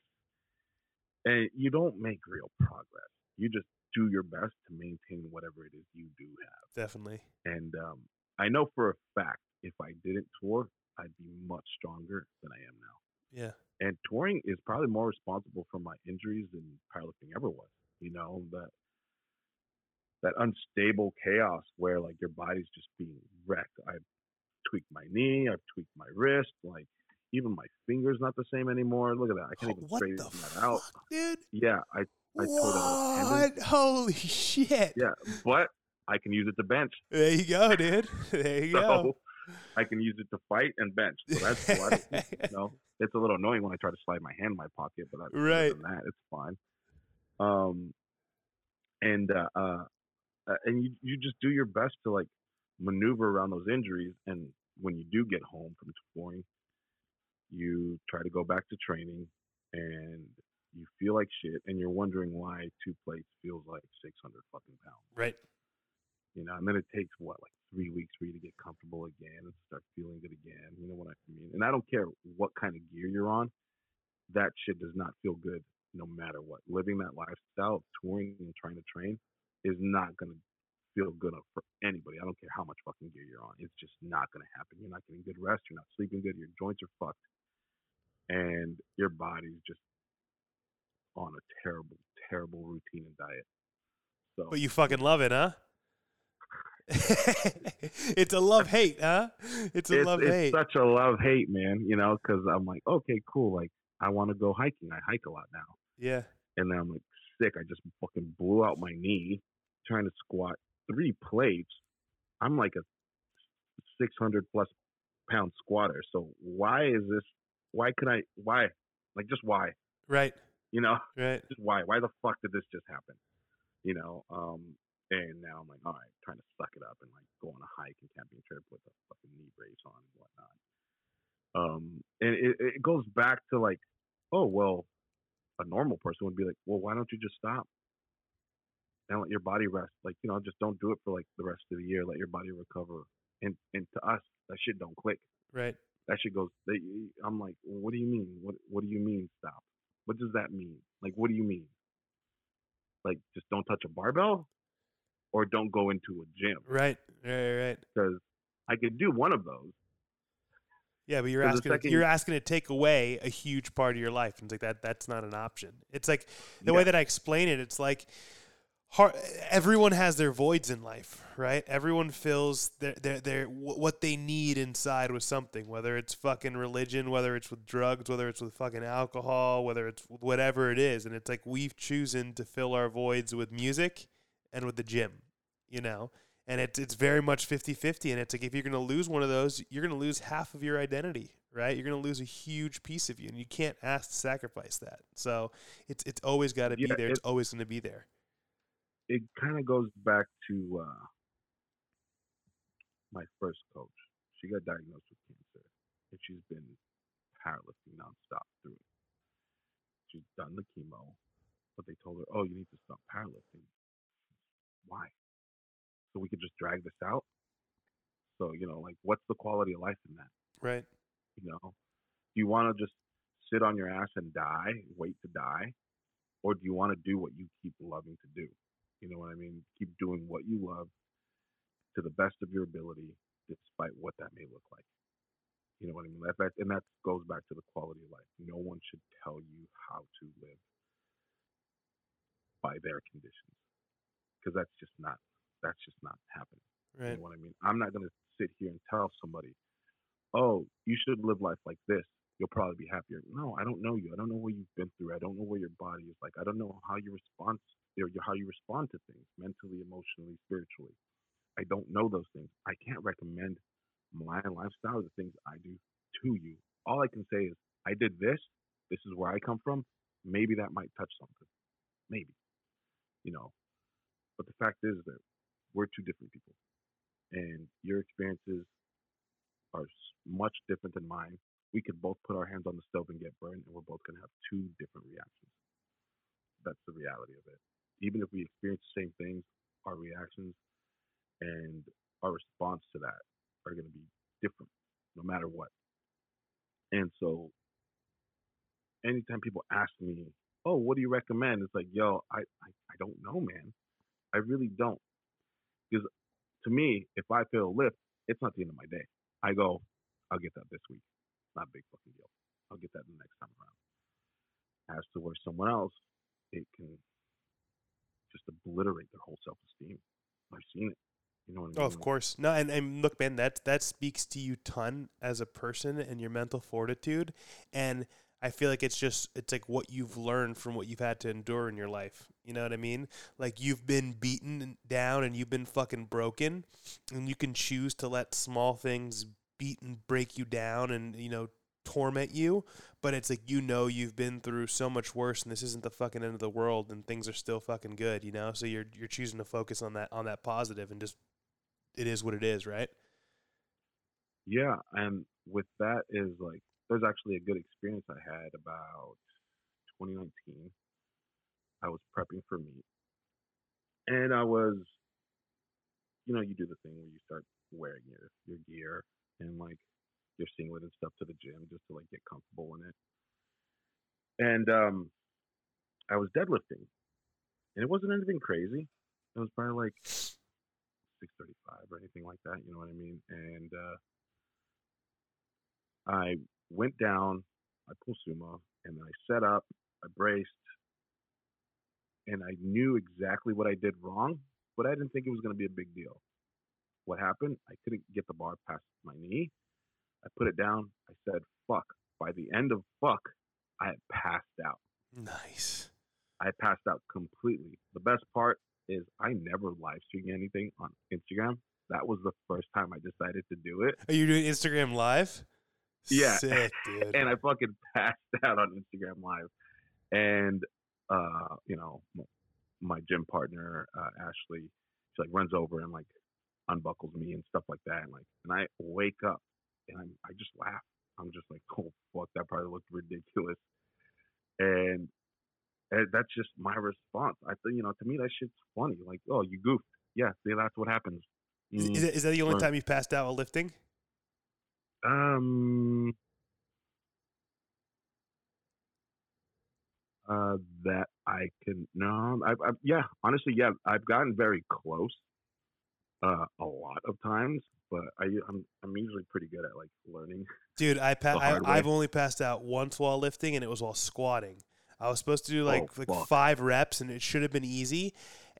and you don't make real progress. You just do your best to maintain whatever it is you do have. Definitely. And um, I know for a fact if I didn't tour, I'd be much stronger than I am now. Yeah. And touring is probably more responsible for my injuries than powerlifting ever was. You know, that that unstable chaos where like your body's just being wrecked. I've tweaked my knee, I've tweaked my wrist, like even my fingers not the same anymore. Look at that. I can't even what straighten that fuck, out. dude? Yeah, I I What? Holy shit. Yeah, but I can use it to bench. There you go, dude. There you So go. I can use it to fight and bench. So that's what you know. It's a little annoying when I try to slide my hand in my pocket, but other Right. than that, it's fine. Um, and uh, uh, uh, and you you just do your best to like maneuver around those injuries, and when you do get home from touring, you try to go back to training, and you feel like shit, and you're wondering why two plates feels like six hundred fucking pounds right. you know, and then it takes what like three weeks for you to get comfortable again and start feeling good again. You know what I mean? And I don't care what kind of gear you're on, that shit does not feel good no matter what. Living that lifestyle, of touring and trying to train, is not gonna feel good for anybody. I don't care how much fucking gear you're on. It's just not gonna happen. You're not getting good rest. You're not sleeping good. Your joints are fucked, and your body's just on a terrible, terrible routine and diet. So But you fucking love it, huh? it's a love hate, huh? It's a it's, love it's hate. such a love hate, man. You know, because I'm like, okay, cool. Like, I want to go hiking. I hike a lot now, yeah. and then I'm like sick. I just fucking blew out my knee trying to squat three plates. I'm like a 600 plus pound squatter. So why is this? Why could I? Why? Like, just why? Right. You know, Right. just why? Why the fuck did this just happen? You know, um, and now I'm like, all right, trying to suck it up and like go on a hike and camping trip with a fucking knee brace on and whatnot. Um, and it, it goes back to like, oh well, a normal person would be like, well, why don't you just stop and let your body rest? Like, you know, just don't do it for like the rest of the year. Let your body recover. And and to us, that shit don't click. Right. That shit goes. They, I'm like, what do you mean? What What do you mean stop? What does that mean? Like, what do you mean? Like, just don't touch a barbell, or don't go into a gym Right. Right. Right. because I could do one of those. Yeah, but you're asking second you're asking to take away a huge part of your life, and it's like that. That's not an option. It's like the way that I explain it. It's like hard, everyone has their voids in life, right? Everyone fills their their their what they need inside with something, whether it's fucking religion, whether it's with drugs, whether it's with fucking alcohol, whether it's whatever it is. And it's like we've chosen to fill our voids with music and with the gym, you know. And it's it's very much 50-50 and it's like if you're going to lose one of those, you're going to lose half of your identity, right? You're going to lose a huge piece of you and you can't ask to sacrifice that. So it's it's always got to be Yeah, there. It's it- always going to be there. It kind of goes back to uh, my first coach. She got diagnosed with cancer, and she's been powerlifting nonstop through it. She's done the chemo, but they told her, "Oh, you need to stop powerlifting." Why? So we could just drag this out. So you know, like, what's the quality of life in that? Right. You know, do you want to just sit on your ass and die, wait to die, or do you want to do what you keep loving to do? You know what I mean? Keep doing what you love to the best of your ability, despite what that may look like. You know what I mean? That, that and that goes back to the quality of life. No one should tell you how to live by their conditions, because that's just not that's just not happening. You know what I mean? I'm not going to sit here and tell somebody, oh, you should live life like this. You'll probably be happier. No, I don't know you. I don't know what you've been through. I don't know what your body is like. I don't know how you respond you know, how you respond to things mentally, emotionally, spiritually. I don't know those things. I can't recommend my lifestyle, the things I do to you. All I can say is, I did this. This is where I come from. Maybe that might touch something. Maybe. You know. But the fact is that we're two different people. And your experiences are much different than mine. We could both put our hands on the stove and get burned, and we're both going to have two different reactions. That's the reality of it. Even if we experience the same things, our reactions and our response to that are going to be different no matter what. And so, anytime people ask me, "Oh, what do you recommend?" It's like, "Yo, I I, I don't know, man. I really don't." Because to me, if I a lift, it's not the end of my day. I go, I'll get that this week. Not a big fucking deal. I'll get that the next time around. As to where someone else, it can just obliterate their whole self esteem. I've seen it. You know what I oh, mean? Oh, of course. No, and, and look, man, that that speaks to you ton as a person and your mental fortitude. And I feel like it's just it's like what you've learned from what you've had to endure in your life. You know what I mean? Like you've been beaten down and you've been fucking broken, and you can choose to let small things beat and break you down and you know torment you. But it's like you know you've been through so much worse, and this isn't the fucking end of the world, and things are still fucking good. You know, so you're you're choosing to focus on that on that positive and just it is what it is, right? Yeah, and with that is like there's actually a good experience I had about 2019. I was prepping for meet, and I was, you know, you do the thing where you start wearing your your gear and like your singlet and stuff to the gym just to like get comfortable in it. And um, I was deadlifting, and it wasn't anything crazy. It was probably like 635 or anything like that. You know what I mean? And uh, I went down, I pulled sumo, and then I set up, I braced, and I knew exactly what I did wrong, but I didn't think it was going to be a big deal. What happened? I couldn't get the bar past my knee. I put it down. I said, fuck. By the end of fuck, I had passed out. Nice. I passed out completely. The best part is I never live stream anything on Instagram. That was the first time I decided to do it. Are you doing Instagram live? Yeah. Sick, dude. and I fucking passed out on Instagram Live. And uh, you know, my gym partner uh, Ashley, she like runs over and like unbuckles me and stuff like that, and like, and I wake up and I'm, I just laugh. I'm just like, oh fuck, that probably looked ridiculous. And, and that's just my response. I think you know, to me that shit's funny. Like, oh, you goofed. Yeah, see, that's what happens. Is, Mm, is, that, is that the only Right. time you passed out while lifting? Um, uh, that I can no, I, I yeah, honestly, yeah, I've gotten very close, uh, a lot of times, but I I'm I'm usually pretty good at like learning. Dude, I, pa- I I've only passed out once while lifting, and it was while squatting. I was supposed to do like Oh, like five reps, and it should have been easy.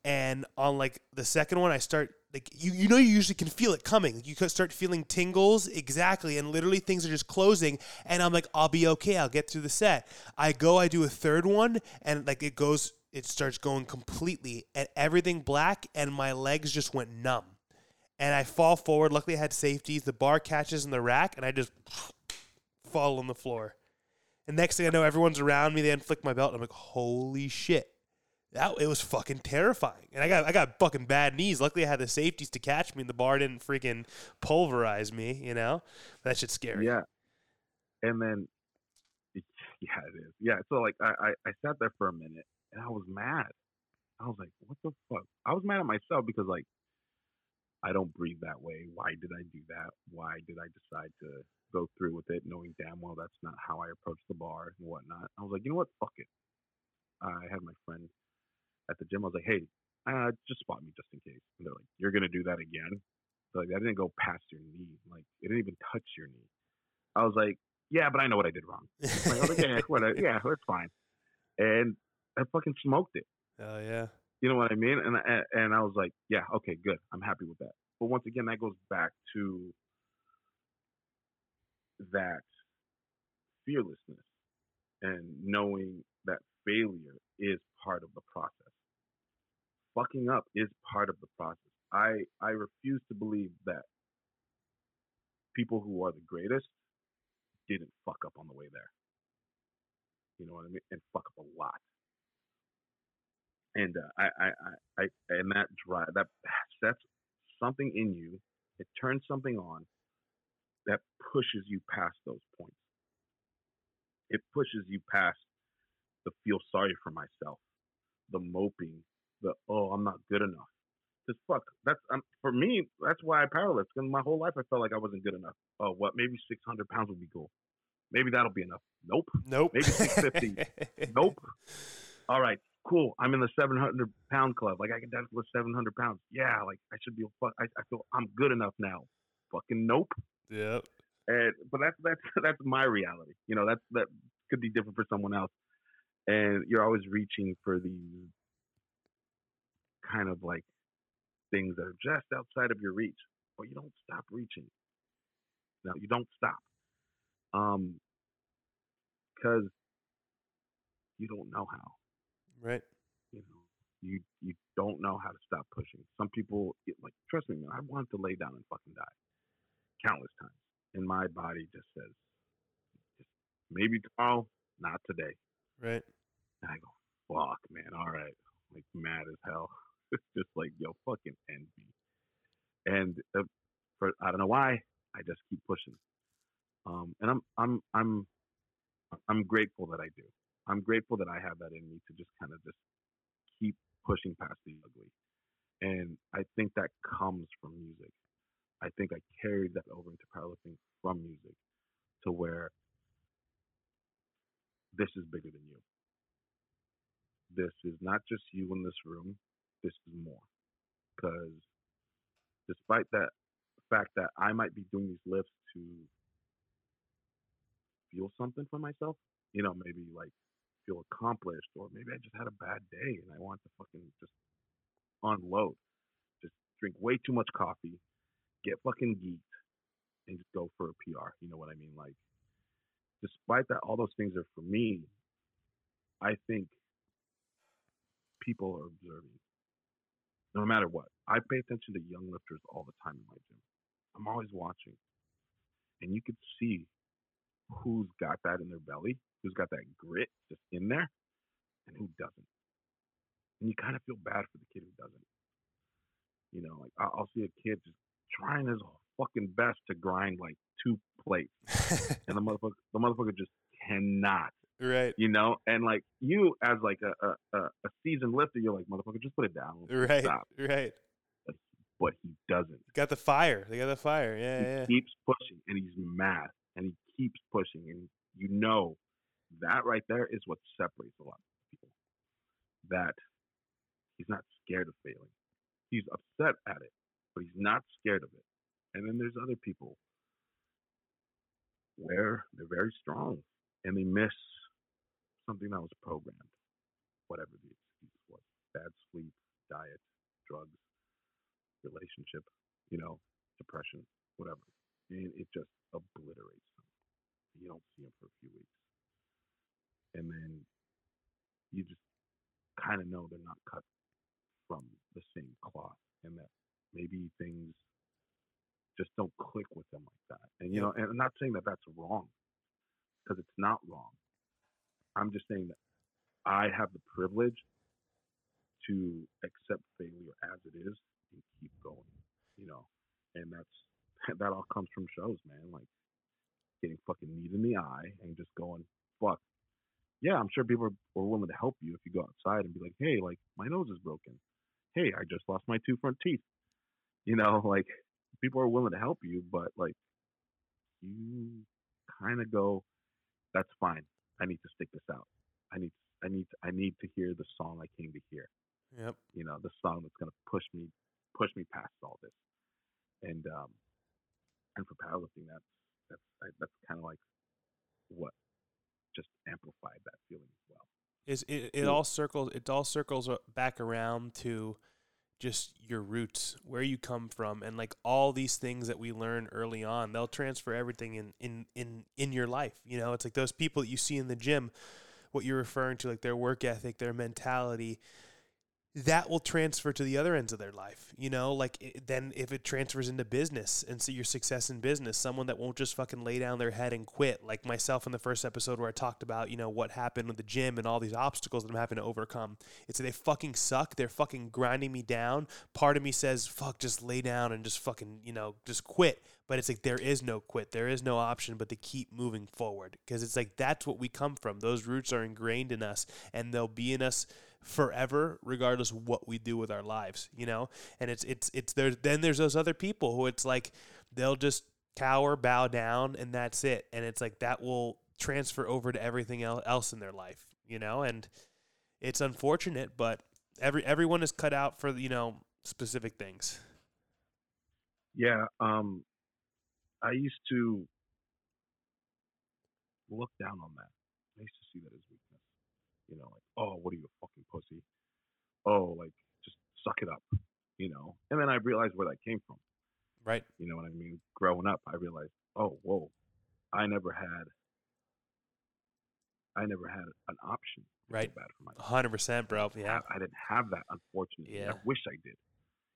And on like the second one, I start like you you know you usually can feel it coming. You could start feeling tingles exactly, and literally things are just closing. And I'm like, I'll be okay. I'll get through the set. I go, I do a third one, and like it goes, it starts going completely, and everything black, and my legs just went numb. And I fall forward. Luckily, I had safeties. The bar catches in the rack, and I just fall on the floor. And next thing I know, everyone's around me. They unflick my belt. I'm like, holy shit. That it was fucking terrifying. And I got I got fucking bad knees. Luckily I had the safeties to catch me and the bar didn't freaking pulverize me, you know? That shit's scary. Yeah, and then yeah, it is. Yeah, so like I, I I sat there for a minute and I was mad. I was like, what the fuck? I was mad at myself because like I don't breathe that way. Why did I do that? Why did I decide to go through with it, knowing damn well that's not how I approach the bar and whatnot? I was like, you know what? Fuck it. I had my friend at the gym. I was like, hey, uh, just spot me just in case. And they're like, you're gonna do that again? They're like, that didn't go past your knee. Like, it didn't even touch your knee. I was like, yeah, but I know what I did wrong. Like, I was like, yeah, whatever. Yeah, that's fine. And I fucking smoked it. Oh yeah. You know what I mean? And I- and I was like, yeah, okay, good. I'm happy with that. But once again, that goes back to that fearlessness and knowing that failure is part of the process. fucking up is part of the process. I I refuse to believe that people who are the greatest didn't fuck up on the way there. You know what I mean? And fuck up a lot. And uh, I, I, I, I, and that drive that sets something in you. It turns something on that pushes you past those points. It pushes you past the feel sorry for myself, the moping, the oh I'm not good enough. Just fuck. That's um, for me. That's why I powerlift. Because my whole life I felt like I wasn't good enough. Oh, what? Maybe 600 pounds would be cool. Maybe that'll be enough. Nope. Nope. Maybe 650. nope. All right. Cool. I'm in the 700 pound club. Like I can deadlift 700 pounds. Yeah. Like I should be. I, I feel I'm good enough now. Fucking nope. Yep. And but that's that's that's my reality. You know, that's that could be different for someone else. And you're always reaching for these kind of like things that are just outside of your reach, but you don't stop reaching. No, you don't stop. Um, because you don't know how. Right. You know, you you don't know how to stop pushing. Some people like trust me, man. I want to lay down and fucking die countless times, and my body just says, just maybe tomorrow, not today. Right. And I go, fuck, man. All right, like mad as hell. it's just like, yo, fucking end me. And uh, for I don't know why, I just keep pushing. Um, and I'm I'm I'm I'm grateful that I do. I'm grateful that I have that in me to just kind of just keep pushing past the ugly. And I think that comes from music. I think I carried that over into powerlifting from music to where this is bigger than you. This is not just you in this room. This is more. Because despite that fact that I might be doing these lifts to feel something for myself, you know, maybe like feel accomplished, or maybe I just had a bad day and I want to fucking just unload, just drink way too much coffee, get fucking geeked, and just go for a PR. You know what I mean? Like, despite that, all those things are for me. I think people are observing, no matter what. I pay attention to young lifters all the time in my gym. I'm always watching, and you can see who's got that in their belly, who's got that grit just in there, and who doesn't. And you kind of feel bad for the kid who doesn't. You know, like I'll see a kid just trying his fucking best to grind like two plates, and the motherfucker, the motherfucker just cannot. Right. You know, and like you as like a a, a seasoned lifter, you're like motherfucker, just put it down. Right. Stop. Right. But, he doesn't. Got the fire. They got the fire. Yeah. he yeah. keeps pushing, and he's mad, and he keeps pushing, and you know that right there is what separates a lot of people. That he's not scared of failing. He's upset at it, but he's not scared of it. And then there's other people where they're very strong and they miss something that was programmed, whatever the excuse was bad sleep, diet, drugs, relationship, you know, depression, whatever. And it just obliterates them. You don't see them for a few weeks. And then you just kind of know they're not cut from the same cloth and that maybe things just don't click with them like that. And you know, and I'm not saying that that's wrong because it's not wrong. I'm just saying that I have the privilege to accept failure as it is and keep going. You know, and that's that all comes from shows, man. Like getting fucking knee in the eye and just going. Yeah, I'm sure people are, are willing to help you if you go outside and be like, hey, like my nose is broken. Hey, I just lost my two front teeth. You know, like people are willing to help you, but like you kind of go, that's fine. I need to stick this out. I need, I need, I need to hear the song I came to hear. Yep. You know, the song that's gonna push me, push me past all this. And um, and for powerlifting, that's that's I, that's kind of like what just amplified that feeling as well. Is it, it hmm. all circles it all circles back around to just your roots, where you come from, and like all these things that we learn early on, they'll transfer everything in in in in your life. You know, it's like those people that you see in the gym, what you're referring to, like their work ethic, their mentality. That will transfer to the other ends of their life. You know, like it, then if it transfers into business and see your success in business, someone that won't just fucking lay down their head and quit, like myself in the first episode where I talked about, you know, what happened with the gym and all these obstacles that I'm having to overcome. It's they fucking suck. They're fucking grinding me down. Part of me says, fuck, just lay down and just fucking, you know, just quit. But it's like there is no quit. There is no option but to keep moving forward because it's like that's what we come from. Those roots are ingrained in us and they'll be in us forever regardless what we do with our lives you know? And it's it's it's there then there's those other people who it's like they'll just cower bow down and that's it. And it's like that will transfer over to everything else in their life you know? And it's unfortunate but every everyone is cut out for you know specific things. Yeah um i used to look down on that. I used to see that as weakness you know, like, oh, what are you, a fucking pussy? Oh, like, just suck it up, you know? And then I realized where that came from. Right. You know what I mean? Growing up, I realized, oh, whoa, I never had, I never had an option. Right. Bad for myself. Hundred percent, bro. Yeah. I, I, didn't have that, unfortunately. Yeah. I wish I did.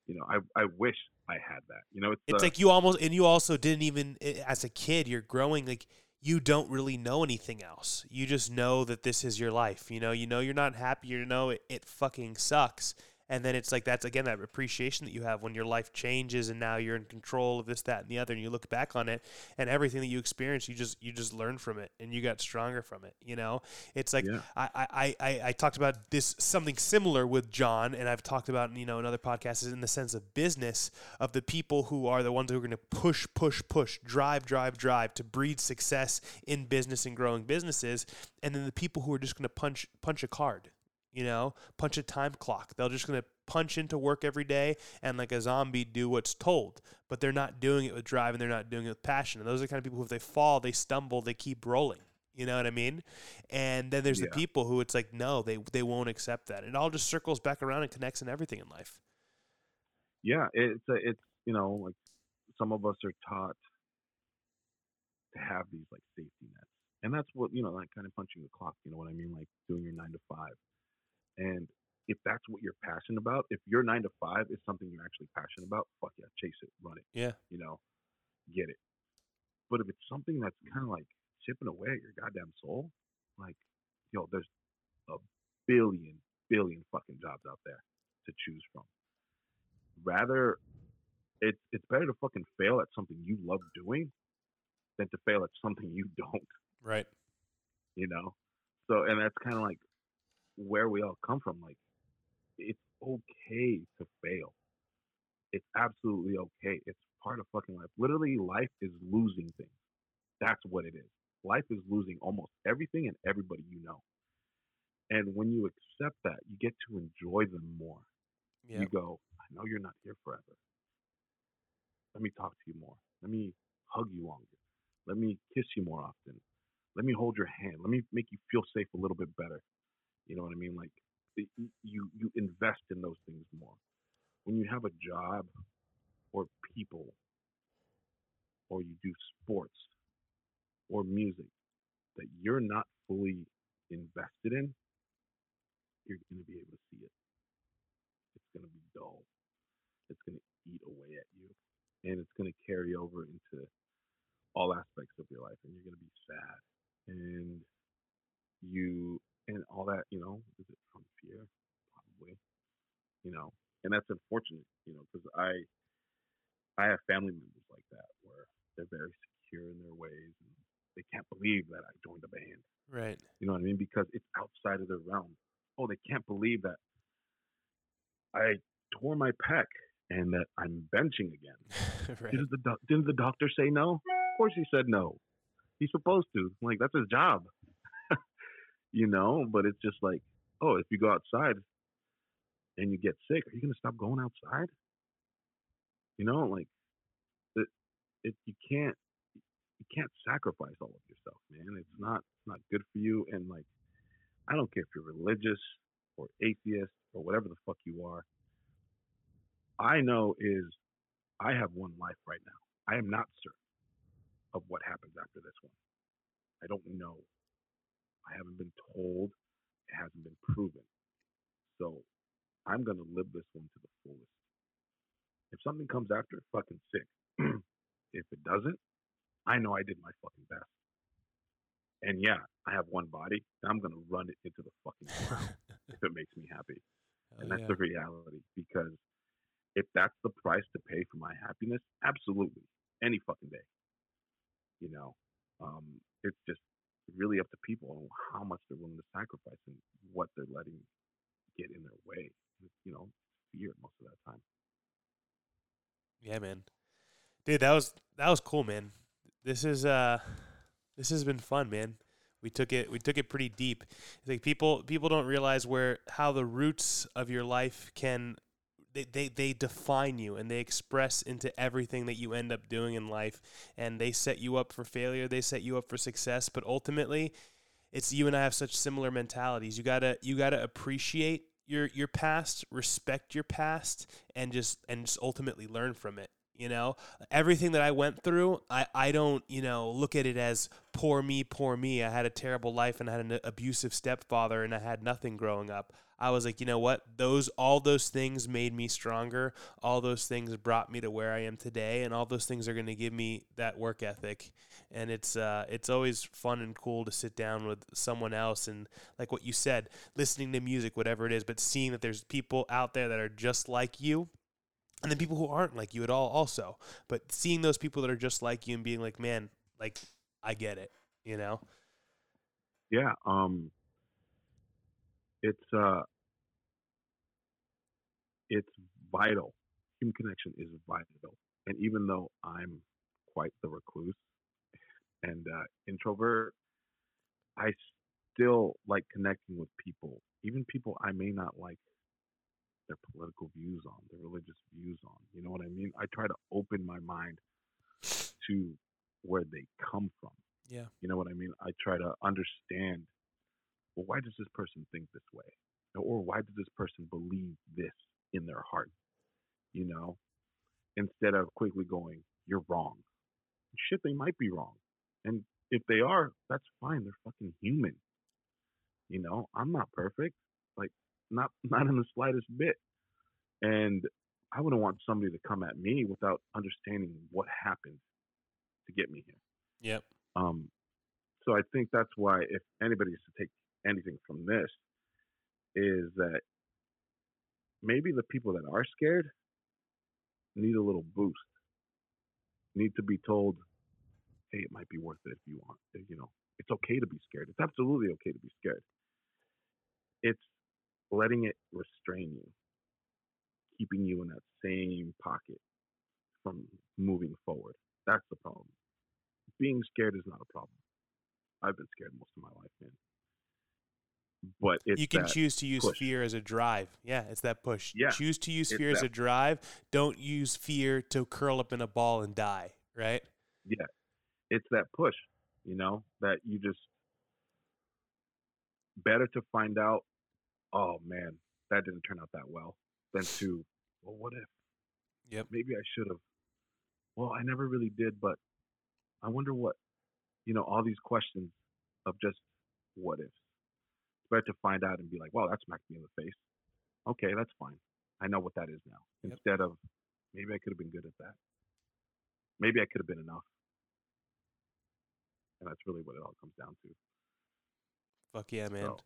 You know, I, I wish I had that. You know, it's, it's uh, like you almost, and you also didn't even, as a kid, you're growing like you don't really know anything else. You just know that this is your life. You know, you know you're not happy. You know it, it fucking sucks and then it's like that's again that appreciation that you have when your life changes and now you're in control of this that and the other and you look back on it and everything that you experience you just you just learn from it and you got stronger from it you know it's like yeah. I, I i i talked about this something similar with john and i've talked about you know in other podcasts in the sense of business of the people who are the ones who are going to push push push drive drive drive to breed success in business and growing businesses and then the people who are just going to punch punch a card you know, punch a time clock. They're just going to punch into work every day and like a zombie do what's told, but they're not doing it with drive and they're not doing it with passion. And those are the kind of people who, if they fall, they stumble, they keep rolling. You know what I mean? And then there's yeah. the people who it's like, no, they they won't accept that. It all just circles back around and connects in everything in life. Yeah, it's a, it's you know like some of us are taught to have these like safety nets, and that's what you know like kind of punching the clock. You know what I mean? Like doing your nine to five and if that's what you're passionate about, if your nine to five is something you're actually passionate about, fuck yeah, chase it, run it. Yeah. You know, get it. But if it's something that's kind of like chipping away at your goddamn soul, like, yo, there's a billion, billion fucking jobs out there to choose from. Rather, it's it's better to fucking fail at something you love doing than to fail at something you don't. Right. You know? So, and that's kind of like where we all come from. Like, it's okay to fail. It's absolutely okay. It's part of fucking life. Literally, life is losing things. That's what it is. Life is losing almost everything and everybody you know. And when you accept that, you get to enjoy them more. You go, I know you're not here forever. Let me talk to you more. Let me hug you longer. Let me kiss you more often. Let me hold your hand. Let me make you feel safe a little bit better. You know what I mean? Like you you invest in those things more. When you have a job or people or you do sports or music that you're not fully invested in, you're going to be able to see it. It's going to be dull. It's going to eat away at you. And it's going to carry over into all aspects of your life. And you're going to be sad. And you and all that, you know, is it from fear? Probably, you know, and that's unfortunate, you know, because I, I have family members like that where they're very secure in their ways and they can't believe that I joined a band. Right. You know what I mean? Because it's outside of their realm. Oh, they can't believe that I tore my pec and that I'm benching again. right. Didn't the didn't the doctor say no? Of course he said no. He's supposed to. Like that's his job you know, but it's just like, oh, if you go outside and you get sick, are you going to stop going outside? You know, like it, it, you can't, you can't sacrifice all of yourself, man. It's not, it's not good for you. And like, I don't care if you're religious or atheist or whatever the fuck you are. I know is I have one life right now. I am not certain of what happens after this one. I don't know I haven't been told. It hasn't been proven. So I'm gonna live this one to the fullest. If something comes after, fucking sick. if it doesn't, I know I did my fucking best. And yeah, I have one body, and I'm gonna run it into the fucking ground if it makes me happy. and that's yeah. the reality because if that's the price to pay for my happiness, absolutely, any fucking day. You know, um, it's just really up to people on how much they're willing to sacrifice and what they're letting get in their way. You know, fear most of that time. Yeah, man. Dude, that was that was cool, man. This is uh this has been fun, man. We took it we took it pretty deep. I think people people don't realize where how the roots of your life can they, they, they define you and they express into everything that you end up doing in life and they set you up for failure, they set you up for success, but ultimately it's you and I have such similar mentalities. You gotta you gotta appreciate your your past, respect your past, and just and just ultimately learn from it. You know, everything that I went through, I, I don't, you know, look at it as poor me, poor me. I had a terrible life and I had an abusive stepfather and I had nothing growing up. I was like, you know what? Those all those things made me stronger. All those things brought me to where I am today, and all those things are going to give me that work ethic. And it's uh, it's always fun and cool to sit down with someone else and like what you said, listening to music, whatever it is, but seeing that there's people out there that are just like you and then people who aren't like you at all also. But seeing those people that are just like you and being like man like i get it you know? Yeah, um, it's uh, it's vital. Human connection is vital, and even though I'm quite the recluse and uh, introvert, I still like connecting with people, even people I may not like their political views on, their religious views on. You know what I mean? I try to open my mind to where they come from. yeah You know what I mean? I try to understand. Well, why does this person think this way, or why does this person believe this in their heart? You know, instead of quickly going, "You're wrong." Shit, they might be wrong, and if they are, that's fine. They're fucking human. You know, I'm not perfect. Like, not not in the slightest bit. And I wouldn't want somebody to come at me without understanding what happened to get me here. yep Um, so I think that's why if anybody is to take anything from this, is that maybe the people that are scared need a little boost. Need to be told, hey, it might be worth it if you want. You know, it's okay to be scared. It's absolutely okay to be scared. It's letting it restrain you, keeping you in that same pocket from moving forward. That's the problem being scared is not a problem. I've been scared most of my life, man. But it's you can choose to use push. fear as a drive yeah it's that push Yeah, choose to use fear as a drive don't use fear to curl up in a ball and die right yeah, it's that push, you know, that you just better to find out, oh man, that didn't turn out that well, than to, well, what if? Yep. Maybe I should have. Well, I never really did, but I wonder what, you know, all these questions of just what ifs. It's better to find out and be like, wow, that smacked me in the face. Okay, that's fine. I know what that is now. Yep. Instead of maybe I could have been good at that. Maybe I could have been enough. And that's really what it all comes down to. fuck yeah man So,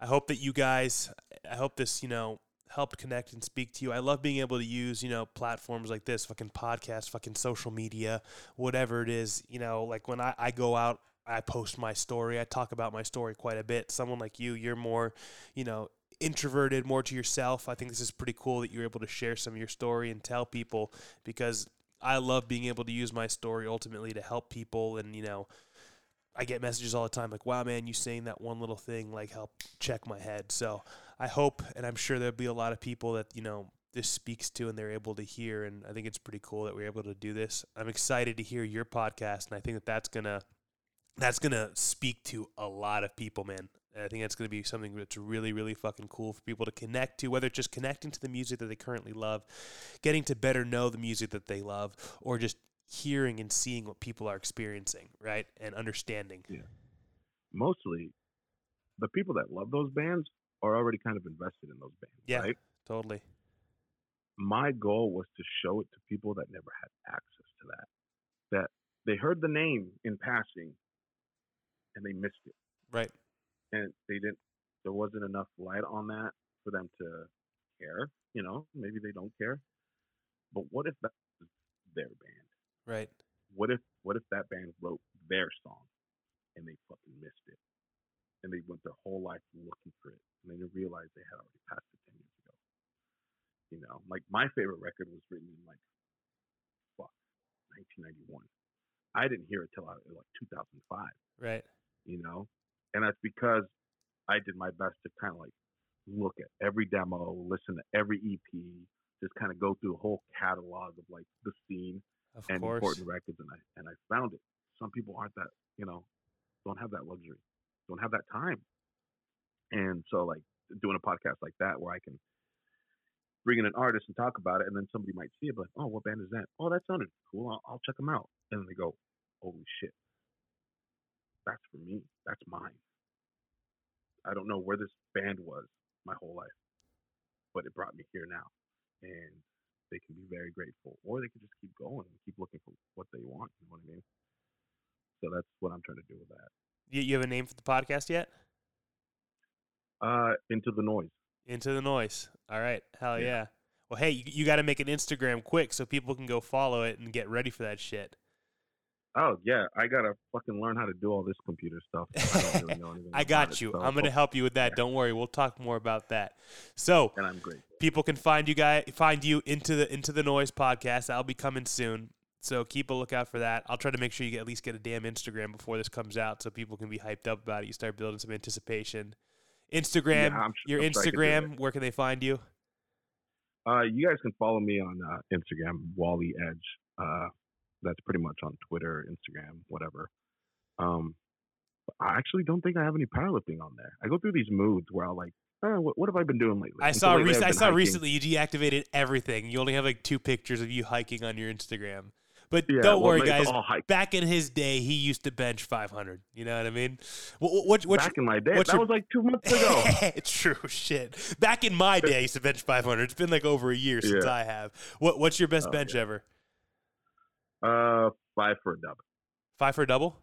I hope that you guys, I hope this, you know, helped connect and speak to you. I love being able to use, you know, platforms like this, fucking podcast, fucking social media, whatever it is. You know, like when I, I go out, I post my story, I talk about my story quite a bit. Someone like you, you're more, you know, introverted, more to yourself. I think this is pretty cool that you're able to share some of your story and tell people because I love being able to use my story ultimately to help people and, you know, I get messages all the time like, "Wow, man, you saying that one little thing like helped check my head." So I hope, and I'm sure there'll be a lot of people that you know this speaks to and they're able to hear, and I think it's pretty cool that we're able to do this. I'm excited to hear your podcast, and I think that that's gonna that's gonna speak to a lot of people, man. I think that's gonna be something that's really, really fucking cool for people to connect to, whether it's just connecting to the music that they currently love, getting to better know the music that they love, or just hearing and seeing what people are experiencing, right, and understanding. Yeah. mostly the people that love those bands are already kind of invested in those bands, Yeah. right? Totally. My goal was to show it to people that never had access to that. That they heard the name in passing and they missed it. Right. And they didn't there wasn't enough light on that for them to care. You know, maybe they don't care. But what if that was their band? Right. What if what if that band wrote their song and they fucking missed it? And they went their whole life looking for it and they didn't realize they had already passed it ten years ago. You know, like my favorite record was written in like fuck, nineteen ninety one. I didn't hear it till I, like two thousand five, Right. you know? And that's because I did my best to kind of like look at every demo, listen to every EP, just kind of go through the whole catalog of like the scene Of and course. important records and I and I found it. Some people aren't that, you know, don't have that luxury, don't have that time. And so like doing a podcast like that where I can bring in an artist and talk about it and then somebody might see it but oh what band is that? Oh that sounded cool. I'll, I'll check them out. And then they go, holy shit. That's for me. That's mine. I don't know where this band was my whole life, but it brought me here now. And they can be very grateful, or they can just keep going and keep looking for what they want. You know what I mean? So that's what I'm trying to do with that. You, you have a name for the podcast yet? Uh, into the noise. Into the noise. All right. Hell yeah. Yeah. Well, hey, you, you got to make an Instagram quick so people can go follow it and get ready for that shit. Oh yeah, I gotta fucking learn how to do all this computer stuff. I don't really know. I got it, you. so- I'm going to help you with that. yeah. Don't worry. We'll talk more about that. So, And I'm great. people can find you guys find you into the into the noise podcast. That'll be coming soon. So keep a lookout for that. I'll try to make sure you get, at least get a damn Instagram before this comes out, so people can be hyped up about it. You start building some anticipation. Instagram, I'm sure- your I'm sure Instagram. Where can they find you? Uh, you guys can follow me on uh, Instagram, Wally Edge. Uh, that's pretty much on Twitter, Instagram, whatever. Um, I actually don't think I have any powerlifting on there. I go through these moods where I'll like, oh, what, what have I been doing lately? I And so saw lately rec- I saw hiking. recently you deactivated everything. You only have like two pictures of you hiking on your Instagram. But Yeah, don't well, worry, guys. Back in his day, he used to bench 500. You know what I mean? What, what, what's Back in my day, that your- was like two months ago. it's true shit. Back in my day, I used to bench 500. It's been like over a year since Yeah. I have. What What's your best Oh, bench yeah. ever? Uh, five for a dub. Five for a double?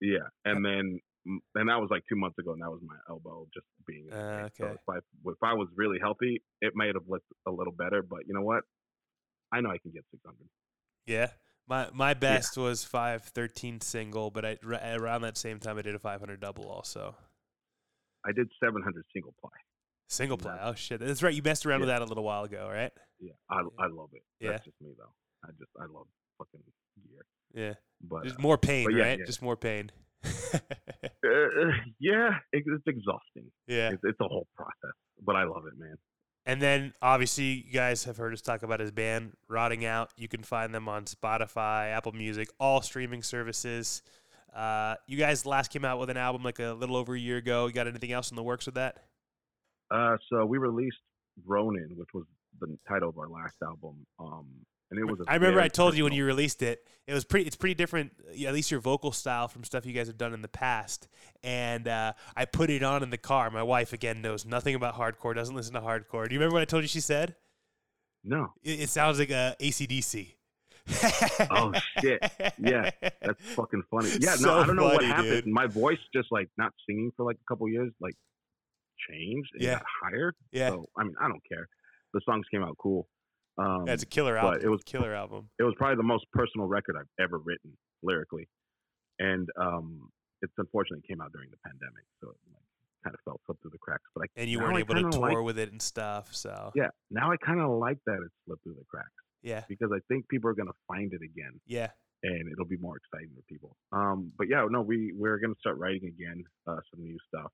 Yeah, and then mm, and that was like two months ago, and that was my elbow just being. Uh, pain. So okay. if I if I was really healthy, it might have looked a little better. But you know what? I know I can get six hundred. Yeah. My my best was 513 single, but I around that same time I did a 500 double also. I did seven hundred single ply. Single ply. Yeah. Oh shit. That's right. You messed around with that a little while ago, right? Yeah, I I love it. Yeah. That's just me though. I just I love fucking gear. Yeah. But Just uh, more pain, yeah, right? yeah. Just more pain. uh, yeah, it, it's exhausting. yeah. It's, it's a whole process, but I love it, man. And then obviously you guys have heard us talk about his band Rotting Out. You can find them on Spotify, Apple Music, all streaming services. Uh, you guys last came out with an album like a little over a year ago. You got anything else in the works with that? Uh, so we released Ronin, which was the title of our last album. Um, and it was. I remember I told you when you released it. It was pretty. It's pretty different. At least your vocal style from stuff you guys have done in the past. And uh, I put it on in the car. My wife again knows nothing about hardcore. Doesn't listen to hardcore. Do you remember what I told you? She said No. it, it sounds like a ACDC. Oh, shit. Yeah, That's fucking funny. Yeah, no, So I don't know what happened. dude. My voice just like not singing for like a couple years, like changed and Yeah. got higher. Yeah, So I mean, I don't care. The songs came out cool. Um, it's a killer album. it was- a killer album. it was probably the most personal record I've ever written lyrically, and um, it's unfortunately came out during the pandemic, so it like, kind of fell slipped through the cracks. But I And you weren't I able to tour like- with it and stuff. So yeah, now I kind of like that it slipped through the cracks yeah, because I think people are gonna find it again. yeah. and it'll be more exciting for people. Um, but yeah, no, we we're gonna start writing again, uh, some new stuff,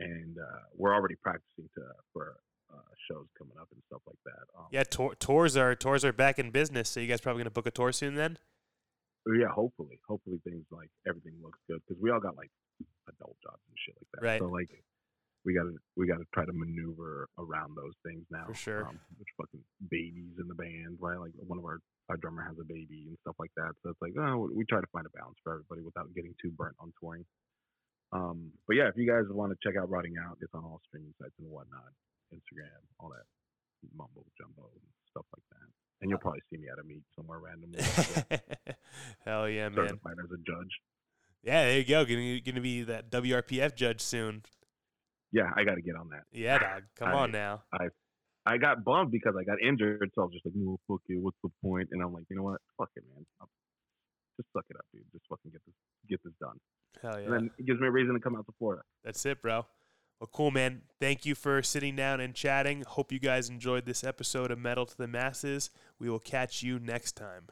and uh, we're already practicing to for uh, shows coming up and stuff like that. Um, Yeah, tour, tours are tours are back in business. So you guys probably gonna book a tour soon then? yeah, hopefully, hopefully things like everything looks good because we all got like adult jobs and shit like that. Right. So like. We gotta we gotta try to maneuver around those things now. For sure. Um, there's fucking babies in the band, right? Like one of our our drummer has a baby and stuff like that. So it's like, oh, we try to find a balance for everybody without getting too burnt on touring. Um, but yeah, if you guys want to check out Rotting Out, it's on all streaming sites and whatnot, Instagram, all that mumbo jumbo and stuff like that. And you'll uh, probably see me at a meet somewhere randomly. Hell yeah, man! Certified as a judge. Yeah, there you go. Gonna gonna be that WRPF judge soon. Yeah, I got to get on that. Yeah, dog. Come I- on now. I I got bummed because I got injured, so I was just like, "No, fuck it. What's the point?" And I'm like, you know what? Fuck it, man. I'll just suck it up, dude. Just fucking get this get this done. Hell yeah. And then it gives me a reason to come out to Florida. That's it, bro. Well, cool, man. Thank you for sitting down and chatting. Hope you guys enjoyed this episode of Metal to the Masses. We will catch you next time.